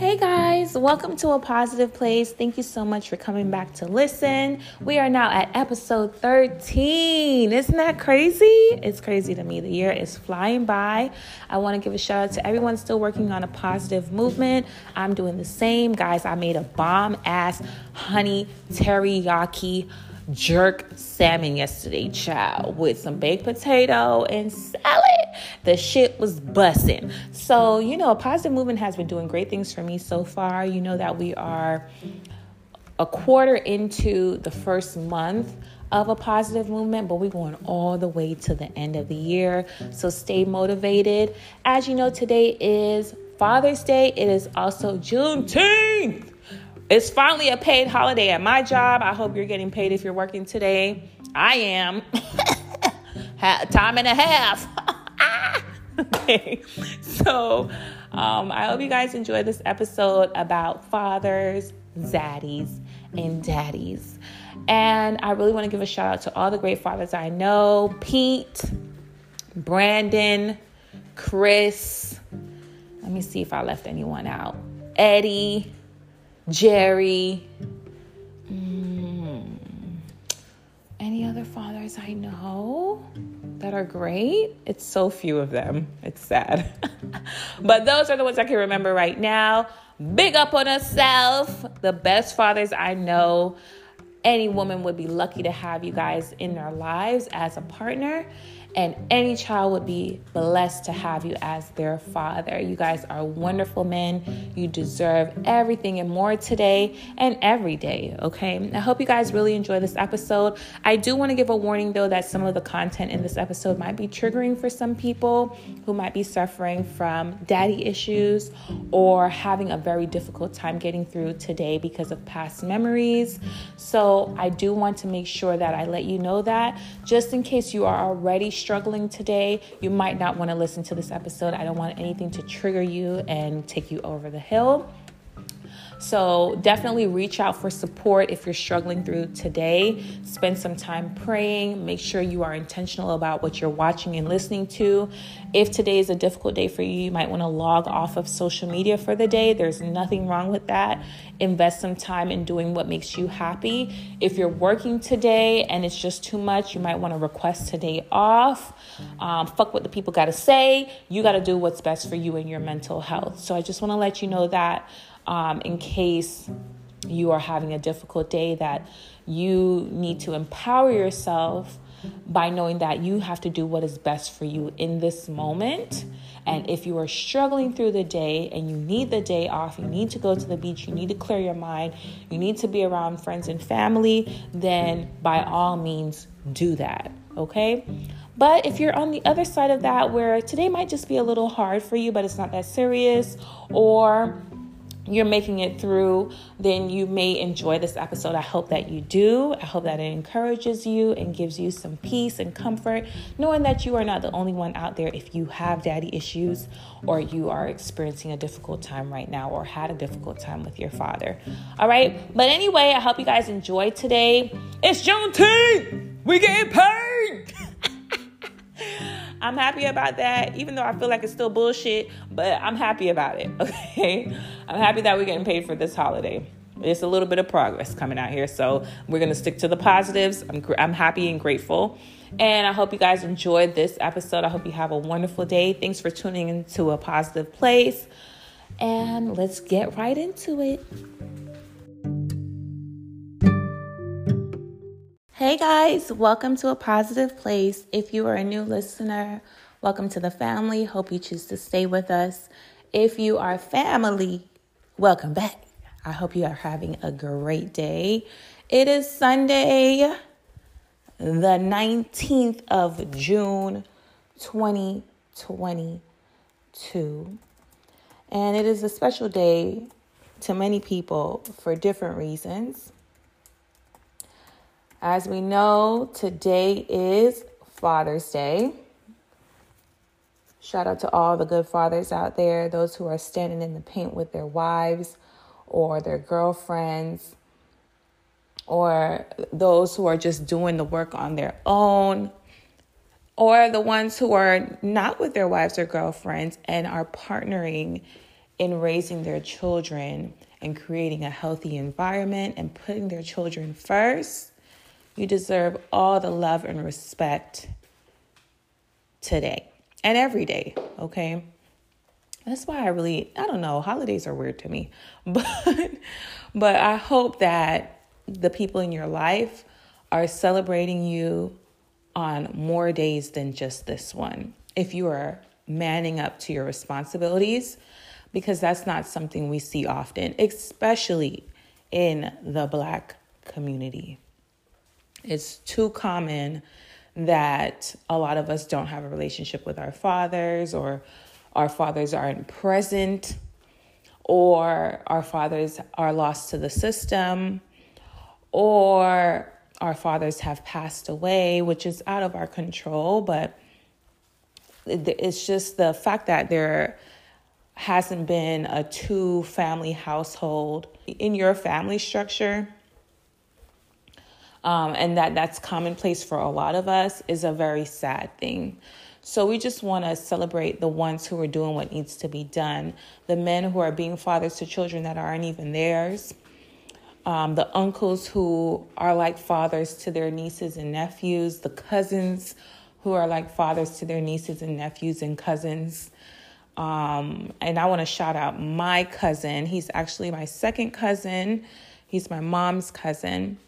Hey guys, welcome to a positive place. Thank you so much for coming back to listen. We are now at episode 13. Isn't that crazy? It's crazy to me. The year is flying by. I want to give a shout out to everyone still working on a positive movement. I'm doing the same. Guys, I made a bomb ass honey teriyaki jerk salmon yesterday, child, with some baked potato and salad. The shit was bussing. So, you know, Positive Movement has been doing great things for me so far. You know that we are a quarter into the first month of a positive movement, but we're going all the way to the end of the year. So stay motivated. As you know, today is Father's Day. It is also Juneteenth. It's finally a paid holiday at my job. I hope you're getting paid if you're working today. I am. Time and a half. okay. So um, I hope you guys enjoy this episode about fathers, zaddies, and daddies. And I really want to give a shout out to all the great fathers I know Pete, Brandon, Chris. Let me see if I left anyone out. Eddie. Jerry. Mm, any other fathers I know that are great? It's so few of them. It's sad. but those are the ones I can remember right now. Big up on herself. The best fathers I know. Any woman would be lucky to have you guys in their lives as a partner and any child would be blessed to have you as their father. You guys are wonderful men. You deserve everything and more today and every day, okay? I hope you guys really enjoy this episode. I do want to give a warning though that some of the content in this episode might be triggering for some people who might be suffering from daddy issues or having a very difficult time getting through today because of past memories. So, I do want to make sure that I let you know that just in case you are already struggling today, you might not want to listen to this episode. I don't want anything to trigger you and take you over the hill. So definitely reach out for support if you're struggling through today. Spend some time praying. Make sure you are intentional about what you're watching and listening to. If today is a difficult day for you, you might want to log off of social media for the day. There's nothing wrong with that. Invest some time in doing what makes you happy. If you're working today and it's just too much, you might want to request today off. Um, fuck what the people got to say. You got to do what's best for you and your mental health. So I just want to let you know that um, in case you are having a difficult day, that you need to empower yourself by knowing that you have to do what is best for you in this moment. And if you are struggling through the day and you need the day off, you need to go to the beach, you need to clear your mind, you need to be around friends and family, then by all means do that. Okay? But if you're on the other side of that, where today might just be a little hard for you, but it's not that serious, or you're making it through, then you may enjoy this episode. I hope that you do. I hope that it encourages you and gives you some peace and comfort, knowing that you are not the only one out there if you have daddy issues or you are experiencing a difficult time right now or had a difficult time with your father. All right. But anyway, I hope you guys enjoyed today. It's Juneteenth. We getting paid. I'm happy about that, even though I feel like it's still bullshit, but I'm happy about it, okay? I'm happy that we're getting paid for this holiday. It's a little bit of progress coming out here, so we're gonna stick to the positives. I'm, I'm happy and grateful. And I hope you guys enjoyed this episode. I hope you have a wonderful day. Thanks for tuning into a positive place. And let's get right into it. Hey guys, welcome to a positive place. If you are a new listener, welcome to the family. Hope you choose to stay with us. If you are family, welcome back. I hope you are having a great day. It is Sunday, the 19th of June, 2022. And it is a special day to many people for different reasons. As we know, today is Father's Day. Shout out to all the good fathers out there, those who are standing in the paint with their wives or their girlfriends, or those who are just doing the work on their own, or the ones who are not with their wives or girlfriends and are partnering in raising their children and creating a healthy environment and putting their children first, you deserve all the love and respect today and every day, okay? That's why I really I don't know, holidays are weird to me. But but I hope that the people in your life are celebrating you on more days than just this one. If you are manning up to your responsibilities, because that's not something we see often, especially in the black community. It's too common that a lot of us don't have a relationship with our fathers or our fathers aren't present or our fathers are lost to the system or our fathers have passed away, which is out of our control, but it's just the fact that there hasn't been a two family household. In your family structure um, and that that's commonplace for a lot of us is a very sad thing so we just want to celebrate the ones who are doing what needs to be done, the men who are being fathers to children that aren't even theirs, um, the uncles who are like fathers to their nieces and nephews, the cousins who are like fathers to their nieces and nephews and cousins. Um, and I want to shout out my cousin. He's actually my second cousin. He's my mom's cousin,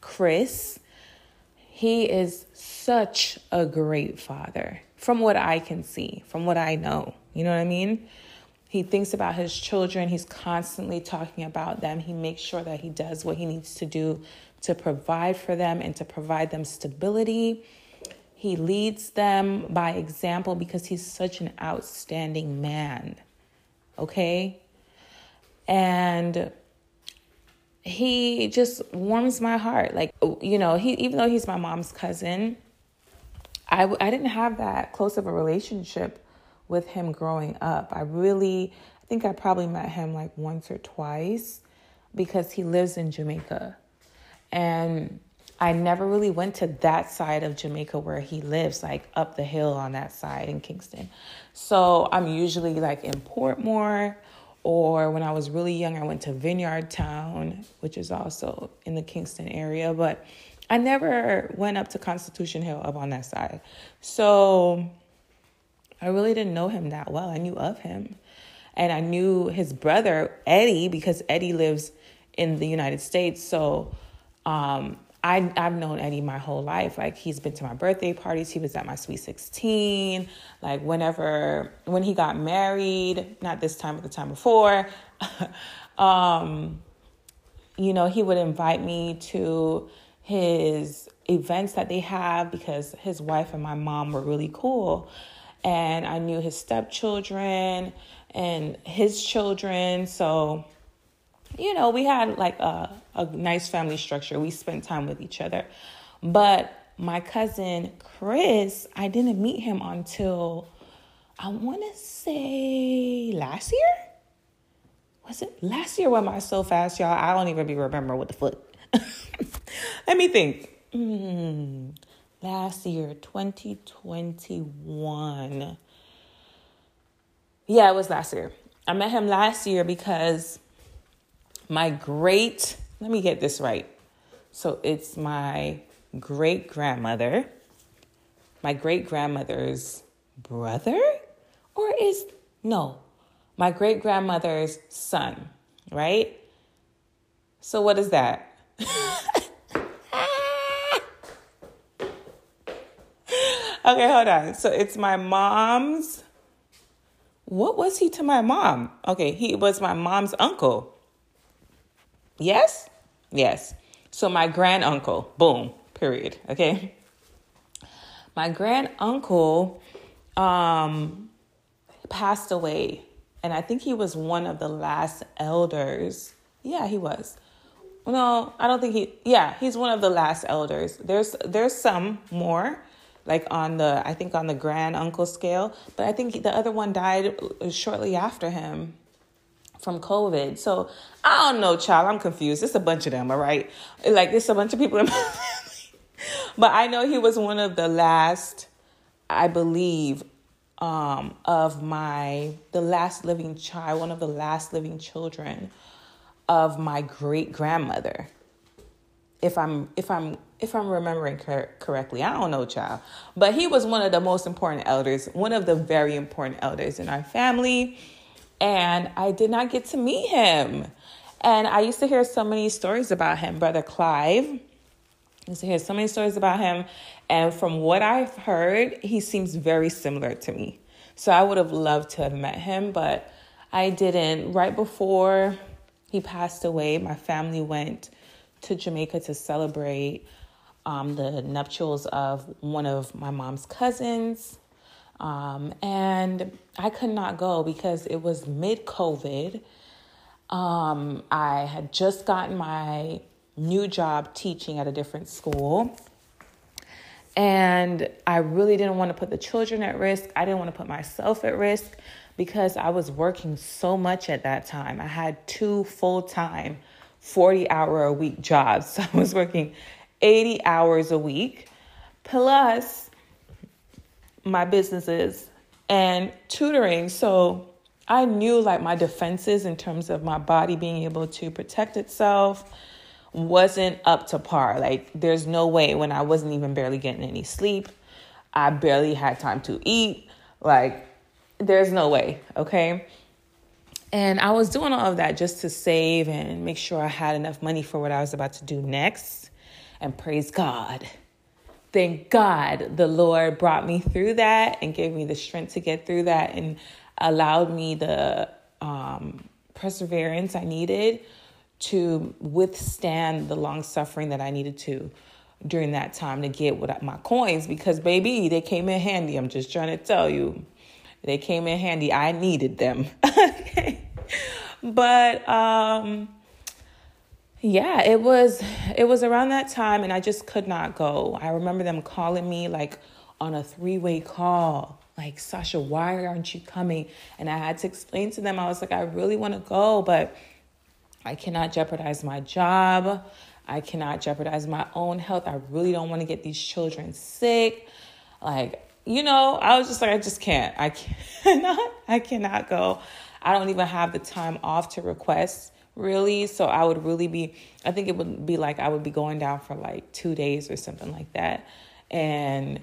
Chris. He is such a great father from what I can see, from what I know. You know what I mean? He thinks about his children. He's constantly talking about them. He makes sure that he does what he needs to do to provide for them and to provide them stability. He leads them by example because he's such an outstanding man. Okay? And he just warms my heart. Like, oh, you know, he even though he's my mom's cousin, I I didn't have that close of a relationship with him growing up. I really I think I probably met him like once or twice because he lives in Jamaica. And I never really went to that side of Jamaica where he lives, like up the hill on that side in Kingston. So I'm usually like in Portmore or when I was really young, I went to Vineyard Town, which is also in the Kingston area, but I never went up to Constitution Hill up on that side. So I really didn't know him that well. I knew of him. And I knew his brother, Eddie, because Eddie lives in the United States. So um, I, I've known Eddie my whole life. Like he's been to my birthday parties. He was at my sweet 16. Like whenever, when he got married, not this time, but the time before, um, you know, he would invite me to his events that they have because his wife and my mom were really cool. And I knew his stepchildren and his children. So you know, we had like a, a nice family structure. We spent time with each other. But my cousin Chris, I didn't meet him until I want to say last year. Was it last year? Went by so fast, y'all. I don't even be remember what the foot. Let me think. Mm, last year, 2021. Yeah, it was last year. I met him last year because my great, let me get this right. So it's my great grandmother, my great grandmother's brother, or is, no, my great grandmother's son, right? So what is that? okay, hold on. So it's my mom's. What was he to my mom? Okay, he was my mom's uncle. Yes? Yes. So my grand uncle, boom, period. Okay. My grand uncle um, passed away, and I think he was one of the last elders. Yeah, he was. No, I don't think he. Yeah, he's one of the last elders. There's there's some more, like on the I think on the grand uncle scale, but I think the other one died shortly after him from COVID. So I don't know, child. I'm confused. It's a bunch of them, all right? Like it's a bunch of people in my family. But I know he was one of the last, I believe, um, of my the last living child, one of the last living children of my great grandmother. If I'm if I'm if I'm remembering cor- correctly, I don't know, child, but he was one of the most important elders, one of the very important elders in our family, and I did not get to meet him. And I used to hear so many stories about him, brother Clive. I used to hear so many stories about him, and from what I've heard, he seems very similar to me. So I would have loved to have met him, but I didn't. Right before he passed away, my family went to Jamaica to celebrate um, the nuptials of one of my mom's cousins. Um, and I could not go because it was mid COVID. Um, I had just gotten my new job teaching at a different school. And I really didn't want to put the children at risk. I didn't want to put myself at risk because I was working so much at that time. I had two full time, 40 hour a week jobs. So I was working 80 hours a week, plus my businesses and tutoring. So I knew like my defenses in terms of my body being able to protect itself wasn't up to par. Like, there's no way when I wasn't even barely getting any sleep, I barely had time to eat. Like, there's no way, okay? And I was doing all of that just to save and make sure I had enough money for what I was about to do next. And praise God. Thank God the Lord brought me through that and gave me the strength to get through that and allowed me the um, perseverance I needed to withstand the long suffering that I needed to during that time to get what my coins because baby they came in handy. I'm just trying to tell you they came in handy. I needed them. But um yeah it was it was around that time and i just could not go i remember them calling me like on a three-way call like sasha why aren't you coming and i had to explain to them i was like i really want to go but I cannot jeopardize my job. I cannot jeopardize my own health. I really don't want to get these children sick. Like, you know, I was just like, I just can't. I cannot. I cannot go. I don't even have the time off to request really. So I would really be, I think it would be like I would be going down for like two days or something like that. And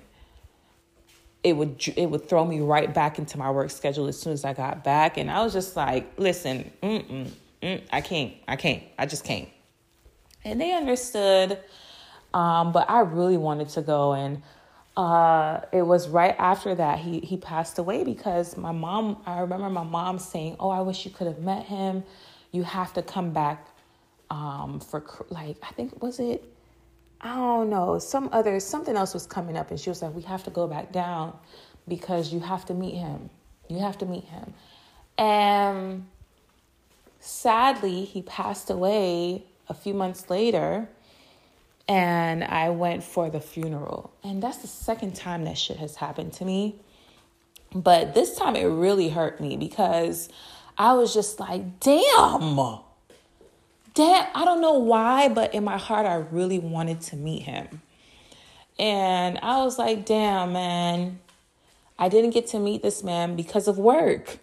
it would it would throw me right back into my work schedule as soon as I got back. And I was just like, listen, mm-mm mm, I can't, I can't, I just can't. And they understood, um, but I really wanted to go. And uh, it was right after that he he passed away because my mom. I remember my mom saying, "Oh, I wish you could have met him. You have to come back um, for like I think was it." I don't know, some other something else was coming up, and she was like, "We have to go back down because you have to meet him. You have to meet him." And sadly, he passed away a few months later. And I went for the funeral. And that's the second time that shit has happened to me. But this time it really hurt me because I was just like, damn. Damn. I don't know why, but in my heart, I really wanted to meet him. And I was like, damn, man. I didn't get to meet this man because of work.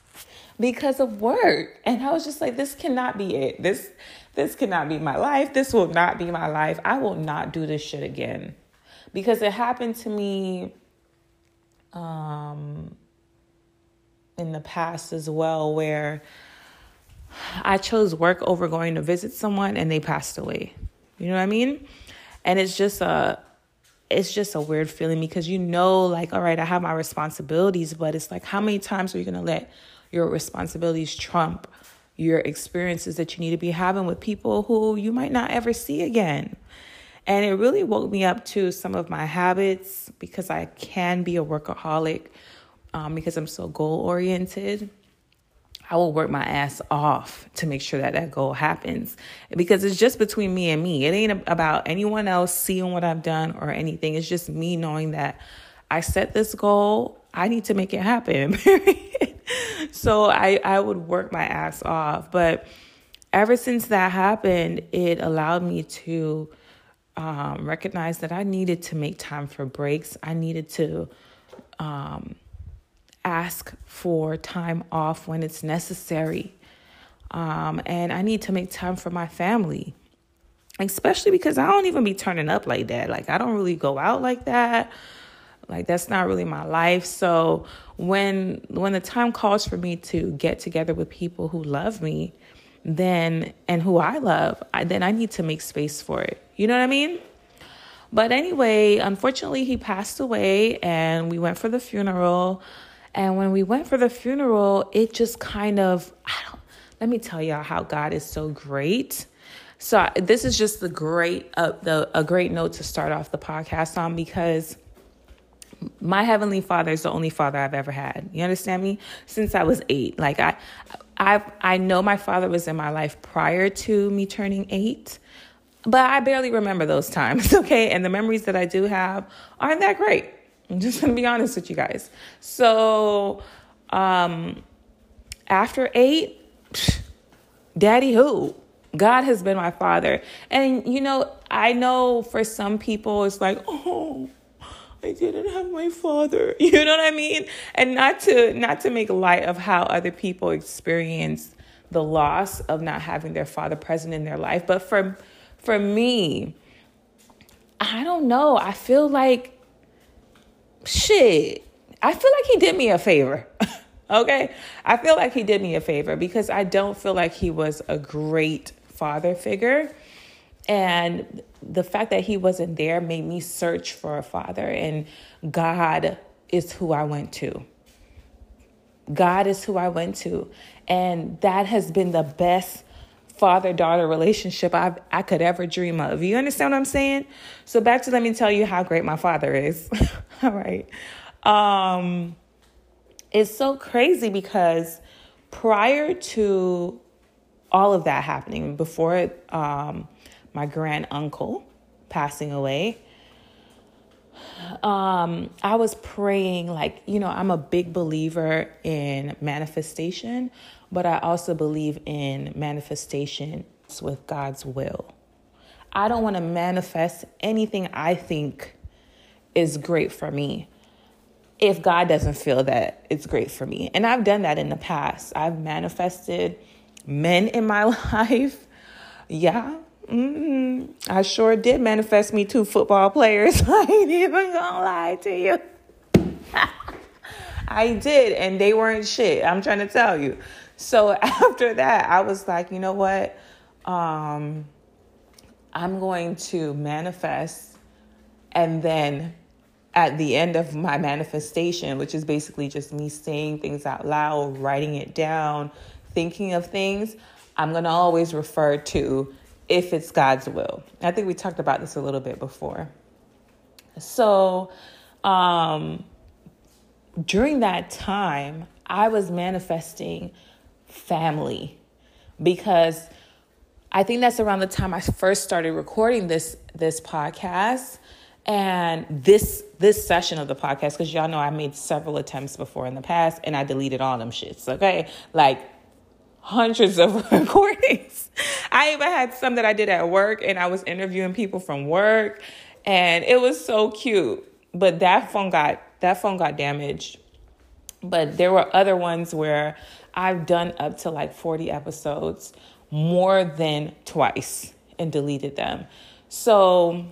because of work. And I was just like, this cannot be it. This this cannot be my life. This will not be my life. I will not do this shit again. Because it happened to me um in the past as well where I chose work over going to visit someone and they passed away. You know what I mean? And it's just a it's just a weird feeling because you know like all right, I have my responsibilities, but it's like how many times are you going to let your responsibilities trump your experiences that you need to be having with people who you might not ever see again. And it really woke me up to some of my habits because I can be a workaholic um, because I'm so goal oriented. I will work my ass off to make sure that that goal happens because it's just between me and me. It ain't about anyone else seeing what I've done or anything. It's just me knowing that I set this goal, I need to make it happen. so I, I would work my ass off. But ever since that happened, it allowed me to um, recognize that I needed to make time for breaks. I needed to um, ask for time off when it's necessary. Um, and I need to make time for my family, especially because I don't even be turning up like that. Like, I don't really go out like that. Like that's not really my life. So when when the time calls for me to get together with people who love me, then and who I love, I, then I need to make space for it. You know what I mean? But anyway, unfortunately, he passed away, and we went for the funeral. And when we went for the funeral, it just kind of I don't. Let me tell y'all how God is so great. So this is just the great uh, the a great note to start off the podcast on because my heavenly father is the only father I've ever had. You understand me? Since I was 8. Like I I I know my father was in my life prior to me turning 8, but I barely remember those times, okay? And the memories that I do have aren't that great. I'm just to be honest with you guys. So, um after 8, daddy who? God has been my father. And you know, I know for some people it's like, "Oh, I didn't have my father. You know what I mean? And not to not to make light of how other people experience the loss of not having their father present in their life, but for for me, I don't know. I feel like shit. I feel like he did me a favor. okay? I feel like he did me a favor because I don't feel like he was a great father figure. And the fact that he wasn't there made me search for a father, and God is who I went to. God is who I went to. And that has been the best father daughter relationship I've, I could ever dream of. You understand what I'm saying? So, back to let me tell you how great my father is. All right. Um, it's so crazy because prior to all of that happening, before um, my grand uncle passing away, um, I was praying, like, you know, I'm a big believer in manifestation, but I also believe in manifestation with God's will. I don't want to manifest anything I think is great for me if God doesn't feel that it's great for me. And I've done that in the past. I've manifested men in my life. Yeah, Mm-hmm. I sure did manifest me two football players. I ain't even gonna lie to you. I did, and they weren't shit. I'm trying to tell you. So after that, I was like, you know what? Um, I'm going to manifest, and then at the end of my manifestation, which is basically just me saying things out loud, writing it down, thinking of things, I'm going to always refer to if it's God's will. I think we talked about this a little bit before. So, um, during that time, I was manifesting family because I think that's around the time I first started recording this this podcast and this this session of the podcast because y'all know I made several attempts before in the past and I deleted all them shits. Okay, like hundreds of recordings. I even had some that I did at work and I was interviewing people from work and it was so cute. But that phone got that phone got damaged. But there were other ones where I've done up to like 40 episodes more than twice and deleted them. So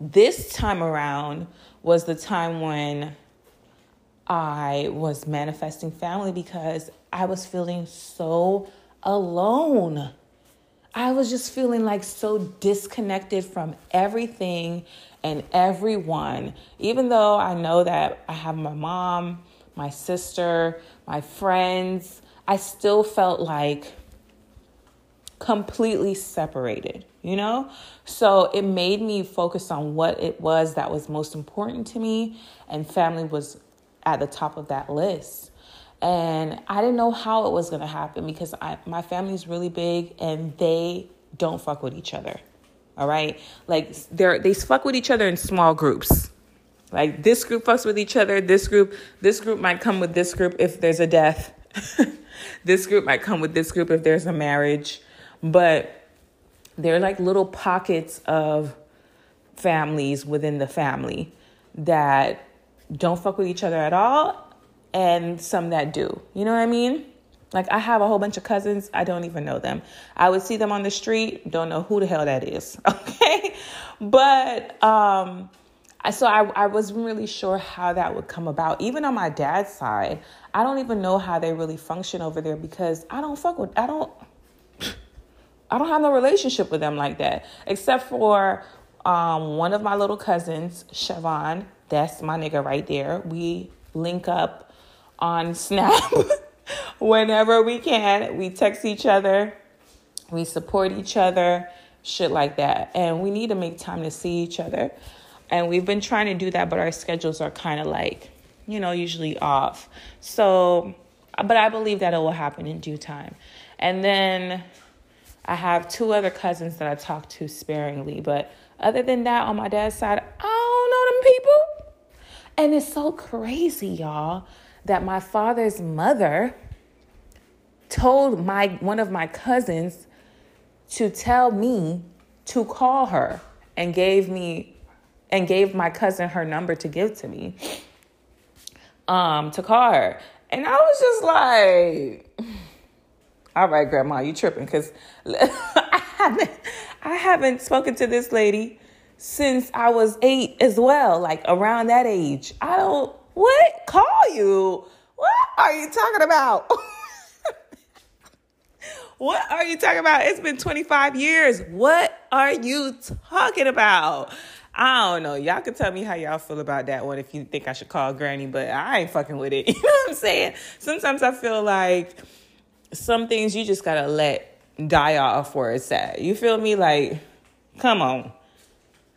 this time around was the time when I was manifesting family because I was feeling so alone. I was just feeling like so disconnected from everything and everyone. Even though I know that I have my mom, my sister, my friends, I still felt like completely separated, you know? So it made me focus on what it was that was most important to me, and family was at the top of that list and I didn't know how it was to happen because I, my family's really big and they don't fuck with each other. All right? Like they're they fuck with each other in small groups. Like this group fucks with each other, this group this group might come with this group if there's a death. this group might come with this group if there's a marriage, but they're like little pockets of families within the family that don't fuck with each other at all and some that do. You know what I mean? Like I have a whole bunch of cousins, I don't even know them. I would see them on the street, don't know who the hell that is. Okay? But um so I, I wasn't really sure how that would come about. Even on my dad's side, I don't even know how they really function over there because I don't fuck with I don't I don't have no relationship with them like that. Except for um, one of my little cousins, Siobhan, that's my nigga right there. We link up on Snap whenever we can. We text each other, we support each other, shit like that. And we need to make time to see each other. And we've been trying to do that, but our schedules are kind of like, you know, usually off. So, but I believe that it will happen in due time. And then I have two other cousins that I talk to sparingly, but other than that, on my dad's side, I don't know them people. And it's so crazy, y'all, that my father's mother told my one of my cousins to tell me to call her and gave me and gave my cousin her number to give to me um to call her and i was just like all right grandma you tripping because i haven't i haven't spoken to this lady since i was eight as well like around that age i don't what call you what are you talking about What are you talking about? It's been 25 years. What are you talking about? I don't know. Y'all can tell me how y'all feel about that one if you think I should call Granny, but I ain't fucking with it. You know what I'm saying? Sometimes I feel like some things you just gotta let die off where it's at. You feel me? Like, come on.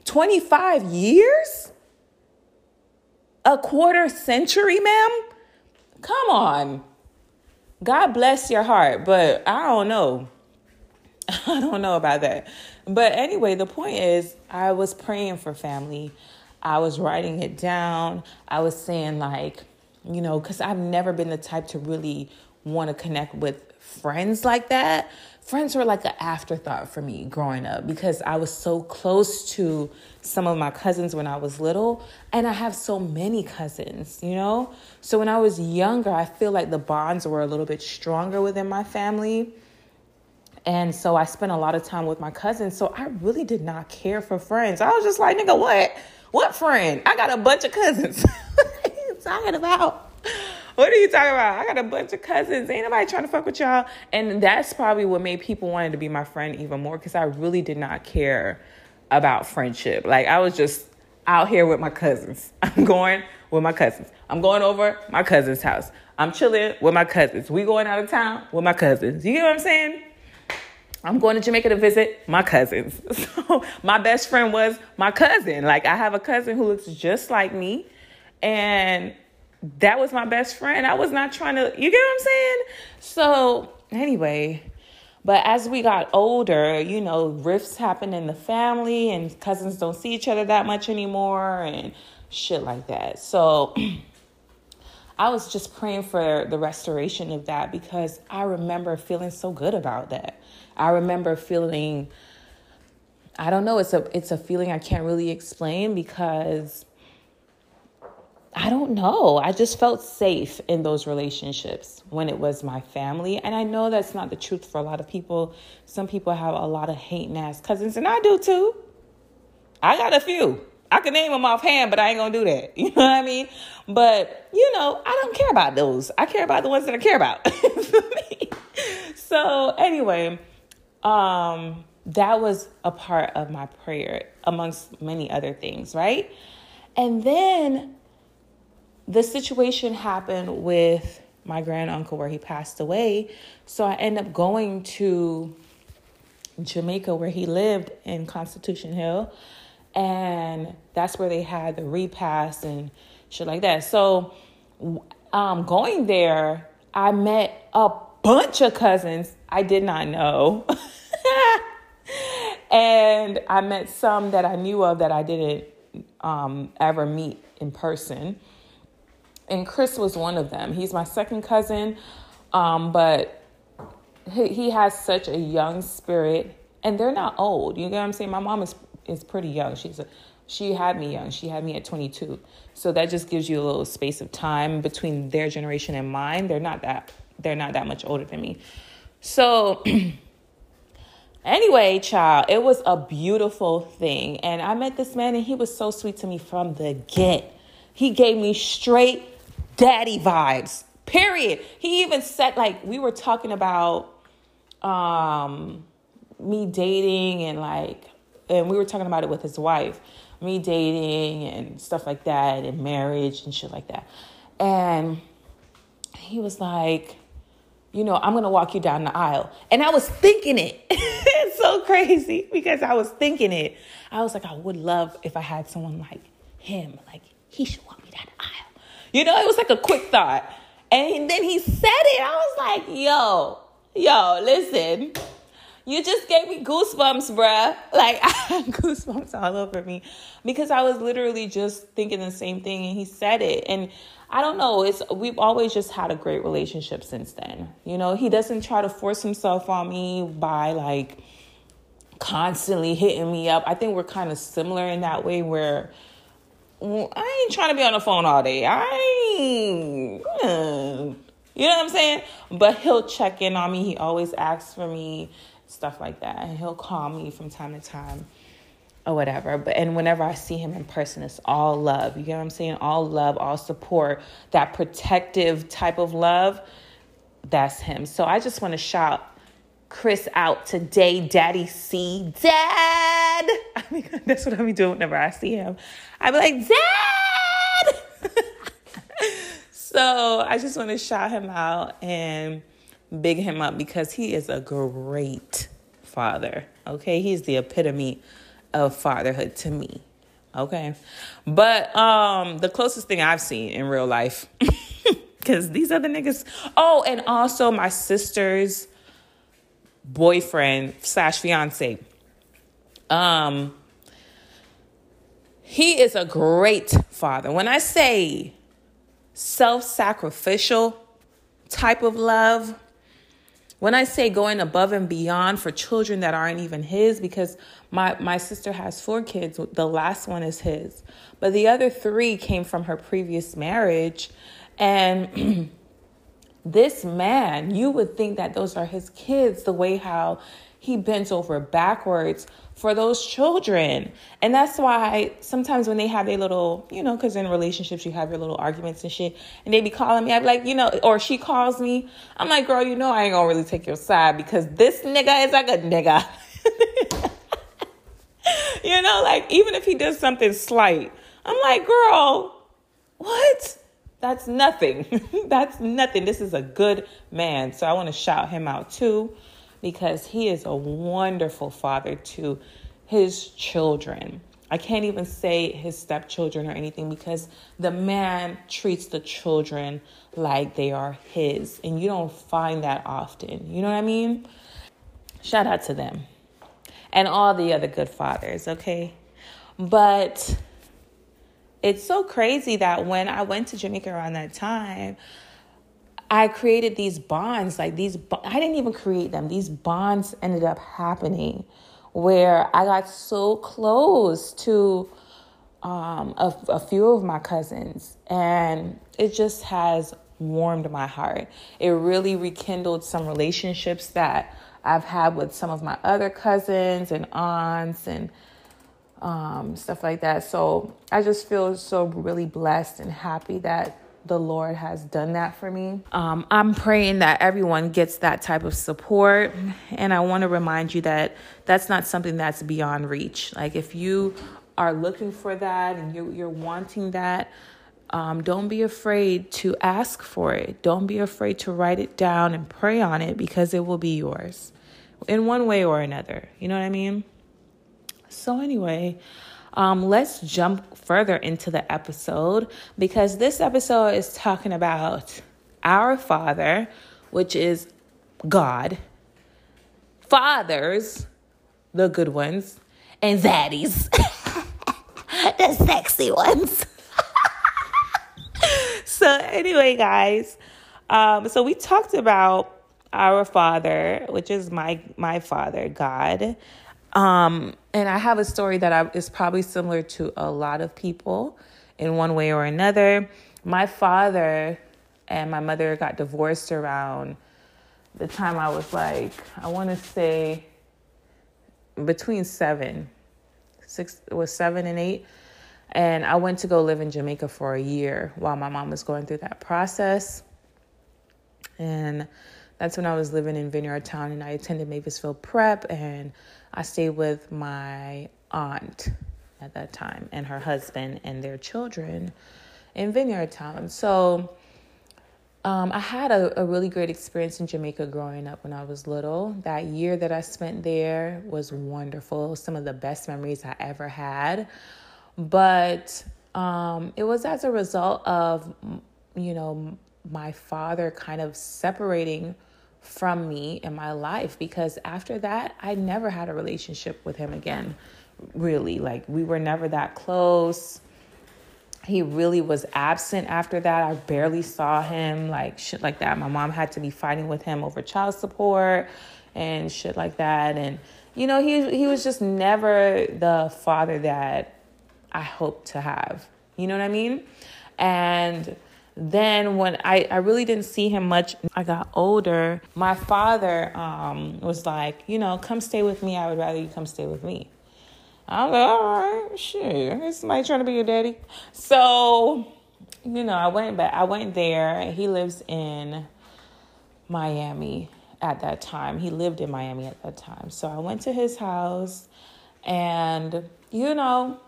25 years? A quarter century, ma'am? Come on. God bless your heart, but I don't know. I don't know about that. But anyway, the point is, I was praying for family. I was writing it down. I was saying, like, you know, because I've never been the type to really want to connect with friends like that friends were like an afterthought for me growing up because I was so close to some of my cousins when I was little, and I have so many cousins, you know? So when I was younger, I feel like the bonds were a little bit stronger within my family. And so I spent a lot of time with my cousins. So I really did not care for friends. I was just like, nigga, what? What friend? I got a bunch of cousins. what are you talking about? what are you talking about? I got a bunch of cousins. Ain't nobody trying to fuck with y'all. And that's probably what made people wanted to be my friend even more because I really did not care about friendship. Like I was just out here with my cousins. I'm going with my cousins. I'm going over my cousin's house. I'm chilling with my cousins. We going out of town with my cousins. You get what I'm saying? I'm going to Jamaica to visit my cousins. So my best friend was my cousin. Like I have a cousin who looks just like me and that was my best friend. I was not trying to, you get what I'm saying? So, anyway, but as we got older, you know, rifts happen in the family and cousins don't see each other that much anymore and shit like that. So, I was just praying for the restoration of that because I remember feeling so good about that. I remember feeling I don't know, it's a it's a feeling I can't really explain because I don't know. I just felt safe in those relationships when it was my family. And I know that's not the truth for a lot of people. Some people have a lot of hating ass cousins, and I do too. I got a few. I can name them offhand, but I ain't gonna do that. You know what I mean? But, you know, I don't care about those. I care about the ones that I care about. so, anyway, um, that was a part of my prayer amongst many other things, right? And then the situation happened with my grand uncle where he passed away. So I ended up going to Jamaica where he lived in Constitution Hill. And that's where they had the repast and shit like that. So um, going there, I met a bunch of cousins I did not know. and I met some that I knew of that I didn't um, ever meet in person and Chris was one of them. He's my second cousin, um, but he, he has such a young spirit, and they're not old. You get what I'm saying? My mom is is pretty young. She's a, She had me young. She had me at 22. So that just gives you a little space of time between their generation and mine. They're not that they're not that much older than me. So anyway, child, it was a beautiful thing. And I met this man and he was so sweet to me from the get. He gave me straight daddy vibes. Period. He even said like we were talking about um me dating and like and we were talking about it with his wife me dating and stuff like that and marriage and shit like that and he was like you know i'm gonna walk you down the aisle. And i was thinking it. It's so crazy because i was thinking it. I was like i would love if i had someone like him like he should walk me down the aisle. You know it was like a quick thought. And then he said it. I was like yo yo listen you just gave me goosebumps, bruh. Like I had goosebumps all over me because I was literally just thinking the same thing and he said it. And I don't know, it's we've always just had a great relationship since then. You know, he doesn't try to force himself on me by like constantly hitting me up. I think we're kind of similar in that way where I ain't trying to be on the phone all day. I you know what I'm saying? But he'll check in on me. He always asks for me stuff like that. And he'll call me from time to time or whatever. But and whenever I see him in person, it's all love. You get what I'm saying? All love, all support, that protective type of love. That's him. So I just want to shout Chris out today, Daddy C. Dad! I mean, that's what I'll be doing whenever I see him. I'll be like, Dad! so I just want to shout him out and big him up because he is a great father. Okay, he's the epitome of fatherhood to me. Okay, but um, the closest thing I've seen in real life, because these other niggas. Oh, and also my sister's boyfriend slash fiance. Um, he is a great father. When I say self sacrificial type of love, when I say going above and beyond for children that aren't even his, because my, my sister has four kids, the last one is his, but the other three came from her previous marriage. And this man, you would think that those are his kids, the way how he bends over backwards for those children. And that's why sometimes when they have a little, you know, because in relationships you have your little arguments and shit, and they be calling me, I'm like, you know, or she calls me, I'm like, girl, you know, I ain't gonna really take your side because this nigga is like a nigga. you know, like even if he does something slight, I'm like, girl, what? That's nothing. That's nothing. This is a good man. So I want to shout him out too because he is a wonderful father to his children. I can't even say his stepchildren or anything because the man treats the children like they are his. And you don't find that often. You know what I mean? Shout out to them and all the other good fathers, okay? But it's so crazy that when I went to Jamaica around that time, I created these bonds, like these, I didn't even create them. These bonds ended up happening where I got so close to um, a, a few of my cousins, and it just has warmed my heart. It really rekindled some relationships that I've had with some of my other cousins and aunts and um, stuff like that. So I just feel so really blessed and happy that the Lord has done that for me. Um, I'm praying that everyone gets that type of support. And I want to remind you that that's not something that's beyond reach. Like, if you are looking for that and you're, you're wanting that, um, don't be afraid to ask for it. Don't be afraid to write it down and pray on it because it will be yours in one way or another. You know what I mean? So, anyway, um, let's jump further into the episode because this episode is talking about our Father, which is God, fathers, the good ones, and zaddies, the sexy ones. so, anyway, guys, um, so we talked about our Father, which is my my Father, God Um, and I have a story that I, is probably similar to a lot of people in one way or another. My father and my mother got divorced around the time I was like, I want to say between seven, six, was seven and eight. And I went to go live in Jamaica for a year while my mom was going through that process. And that's when I was living in Vineyard Town and I attended Mavisville Prep and I stayed with my aunt at that time and her husband and their children in Vineyard Town. So um, I had a, a really great experience in Jamaica growing up when I was little. That year that I spent there was wonderful, some of the best memories I ever had. But um, it was as a result of, you know, my father kind of separating from me in my life because after that, I never had a relationship with him again, really. Like, we were never that close. He really was absent after that. I barely saw him, like shit like that. My mom had to be fighting with him over child support and shit like that. And, you know, he, he was just never the father that I hope to have. You know what I mean? And then when I, I really didn't see him much i got older my father um, was like you know come stay with me. I would rather you come stay with me. I was like all right shit is somebody trying to be your daddy. So you know i went back i went there. He lives in miami at that time. He lived in miami at that time. So i went to his house and you know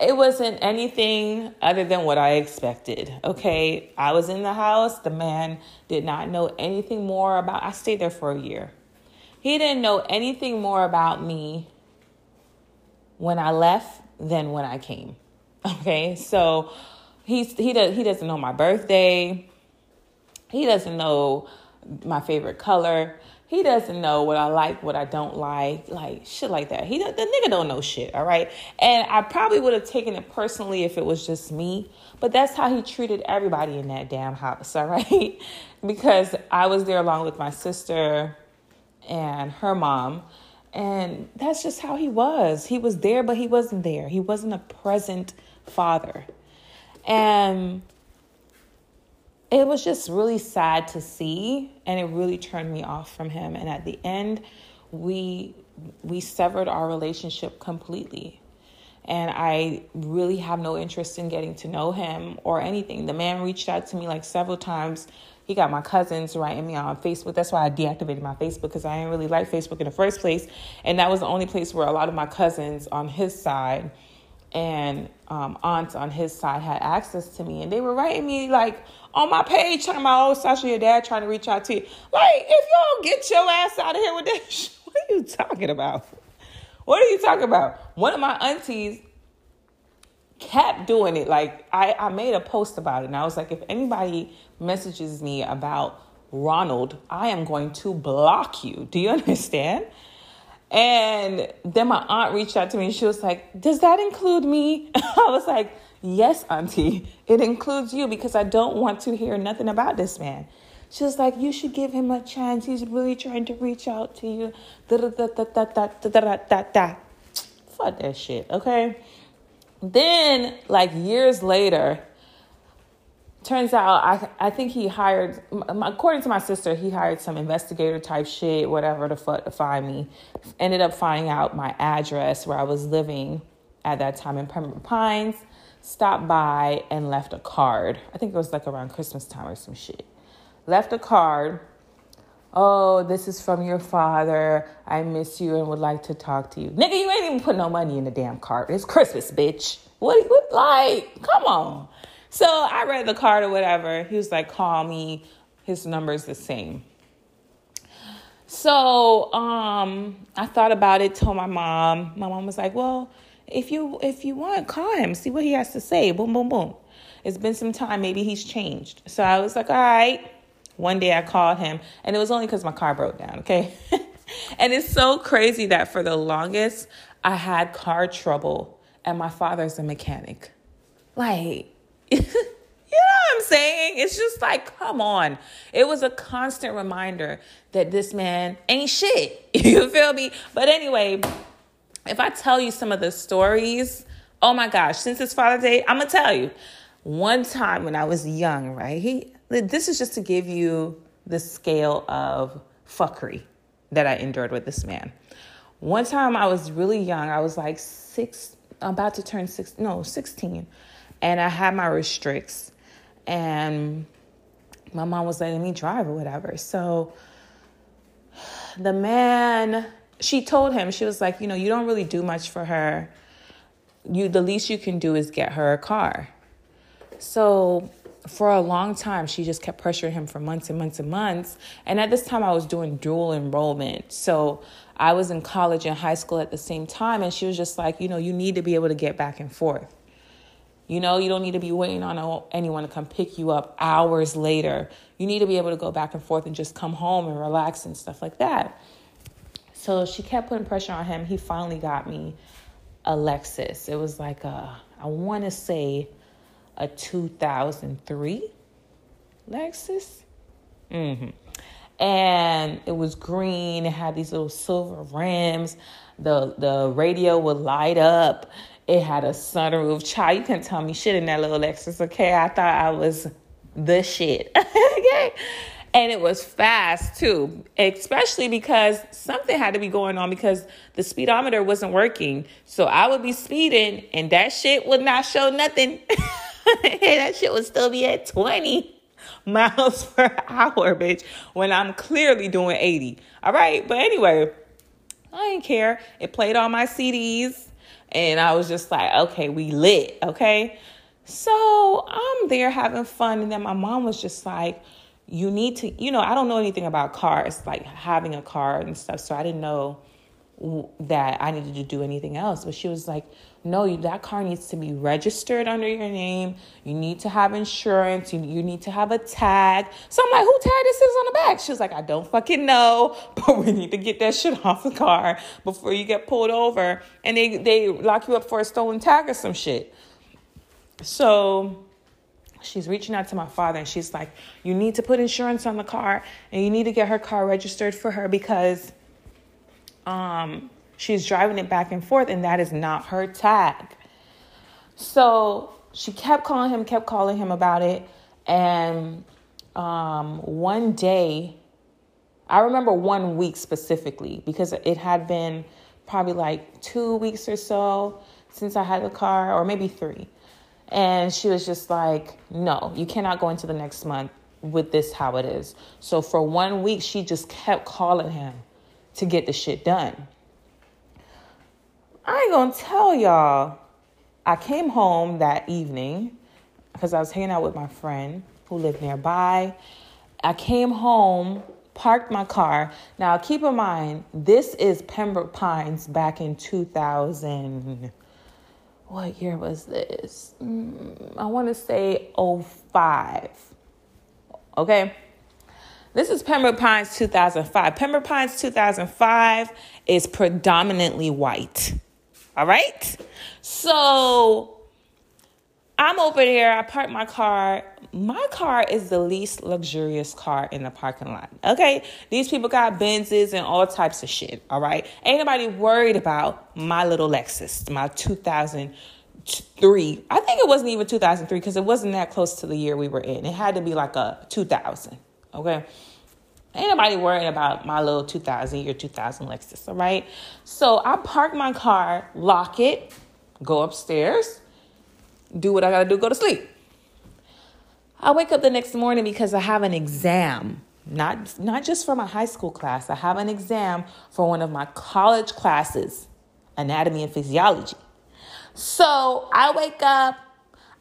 it wasn't anything other than what I expected. Okay, I was in the house. The man did not know anything more about. I stayed there for a year. He didn't know anything more about me when I left than when I came. Okay, so he's he does he doesn't know my birthday. He doesn't know my favorite color. He doesn't know what I like, what I don't like, like shit like that. He the nigga don't know shit, all right? And I probably would have taken it personally if it was just me, but that's how he treated everybody in that damn house, all right? because I was there along with my sister and her mom, and that's just how he was. He was there, but he wasn't there. He wasn't a present father. And it was just really sad to see and it really turned me off from him and at the end we we severed our relationship completely and I really have no interest in getting to know him or anything. The man reached out to me like several times. He got my cousins writing me on Facebook. That's why I deactivated my Facebook because I didn't really like Facebook in the first place. And that was the only place where a lot of my cousins on his side and um, aunts on his side had access to me. And they were writing me like on my page talking about, oh, Sasha, your dad trying to reach out to you. Like, if don't get your ass out of here with this, what are you talking about? What are you talking about? One of my aunties kept doing it. Like, I, I made a post about it, and I was like, if anybody messages me about Ronald, I am going to block you. Do you understand? And then my aunt reached out to me and she was like, Does that include me? I was like, Yes, Auntie, it includes you because I don't want to hear nothing about this man. She was like, You should give him a chance. He's really trying to reach out to you. Da da da da da da da da da. Fuck that shit, okay? Then, like years later, turns out I I think he hired according to my sister he hired some investigator type shit whatever to, to find me. Ended up finding out my address where I was living at that time in Pembroke Pines stopped by and left a card. I think it was like around Christmas time or some shit. Left a card. Oh this is from your father. I miss you and would like to talk to you. Nigga you ain't even put no money in the damn card. It's Christmas bitch. What, what like come on so I read the card or whatever. He was like, call me. His number's the same. So um, I thought about it, told my mom. My mom was like, well, if you if you want, call him, see what he has to say. Boom, boom, boom. It's been some time. Maybe he's changed. So I was like, all right. One day I called him, and it was only because my car broke down, okay? and it's so crazy that for the longest, I had car trouble, and my father's a mechanic. Like, you know what I'm saying? it's just like, come on. It was a constant reminder that this man ain't shit. You feel me? But anyway, if I tell you some of the stories, oh my gosh, since it's Father's Day, I'm gonna tell you. One time when I was young, right? He this is just to give you the scale of fuckery that I endured with this man. One time I was really young, I was like six, about to turn six, no, 16, and I had my restricts, and my mom was letting me drive or whatever. So the man, she told him, she was like, you know, you don't really do much for her. You, the least you can do is get her a car. So for a long time, she just kept pressuring him for months and months and months. And at this time, I was doing dual enrollment. So I was in college and high school at the same time. And she was just like, you know, you need to be able to get back and forth. You know, you don't need to be waiting on anyone to come pick you up hours later. You need to be able to go back and forth and just come home and relax and stuff like that. So she kept putting pressure on him. He finally got me a Lexus. It was like a, I want to say, a 2003 Lexus. Mm-hmm. And it was green. It had these little silver rims. The the radio would light up. It had a sunroof. Child, you can tell me shit in that little Lexus, okay? I thought I was the shit. okay. And it was fast too, especially because something had to be going on because the speedometer wasn't working. So I would be speeding and that shit would not show nothing. that shit would still be at 20 miles per hour, bitch, when I'm clearly doing 80. All right. But anyway, I didn't care. It played on my CDs, and I was just like, okay, we lit. Okay. So I'm there having fun. And then my mom was just like, you need to, you know, I don't know anything about cars, like having a car and stuff. So I didn't know that I needed to do anything else. But she was like, no, that car needs to be registered under your name. You need to have insurance. You, you need to have a tag. So I'm like, who tag this is on the back? She was like, I don't fucking know, but we need to get that shit off the car before you get pulled over. And they, they lock you up for a stolen tag or some shit. So she's reaching out to my father and she's like, you need to put insurance on the car and you need to get her car registered for her because um she's driving it back and forth, and that is not her tag. So she kept calling him, kept calling him about it. And um, one day, I remember one week specifically because it had been probably like two weeks or so since I had the car, or maybe three. And she was just like, no, you cannot go into the next month with this how it is. So for one week, she just kept calling him to get the shit done. I ain't gonna tell y'all. I came home that evening because I was hanging out with my friend who lived nearby. I came home, parked my car. Now, keep in mind, this is Pembroke Pines back in 2000. What year was this? Mm, I want to say 05. Okay. This is Pembroke Pines 2005. Pembroke Pines 2005 is predominantly white. All right. So I'm over there. I park my car. My car is the least luxurious car in the parking lot. Okay. These people got Benzes and all types of shit. All right. Ain't nobody worried about my little Lexus, my 2003. I think it wasn't even 2003 because it wasn't that close to the year we were in. It had to be like a 2000. Okay. Ain't nobody worrying about my little 2000 year 2000 Lexus, all right? So I park my car, lock it, go upstairs, do what I gotta do, go to sleep. I wake up the next morning because I have an exam. Not, not just for my high school class, I have an exam for one of my college classes, anatomy and physiology. So I wake up,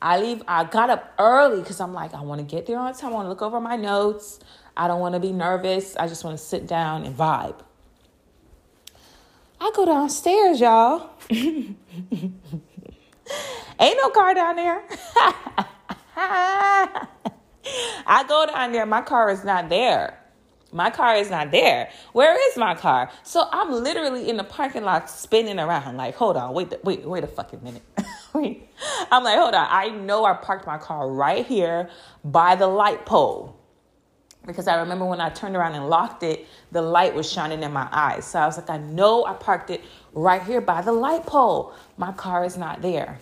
I leave, I got up early because I'm like, I wanna get there on time, I wanna look over my notes. I don't want to be nervous. I just want to sit down and vibe. I go downstairs, y'all. Ain't no car down there. I go down there, my car is not there. My car is not there. Where is my car? So I'm literally in the parking lot spinning around, like, hold on, wait, wait, wait a fucking minute. I'm like, hold on. I know I parked my car right here by the light pole. Because I remember when I turned around and locked it, the light was shining in my eyes. So I was like, I know I parked it right here by the light pole. My car is not there.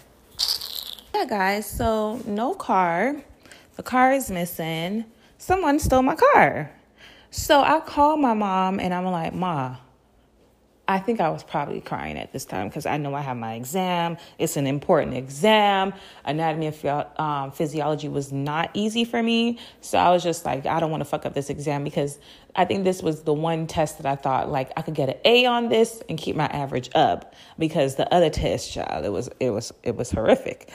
Yeah, guys, so no car. The car is missing. Someone stole my car. So I called my mom and I'm like, Ma, I think I was probably crying at this time because I know I have my exam. It's an important exam. Anatomy and um, physiology was not easy for me. So I was just like, I don't want to fuck up this exam because I think this was the one test that I thought like I could get an A on this and keep my average up because the other test, child, it was it was it was horrific.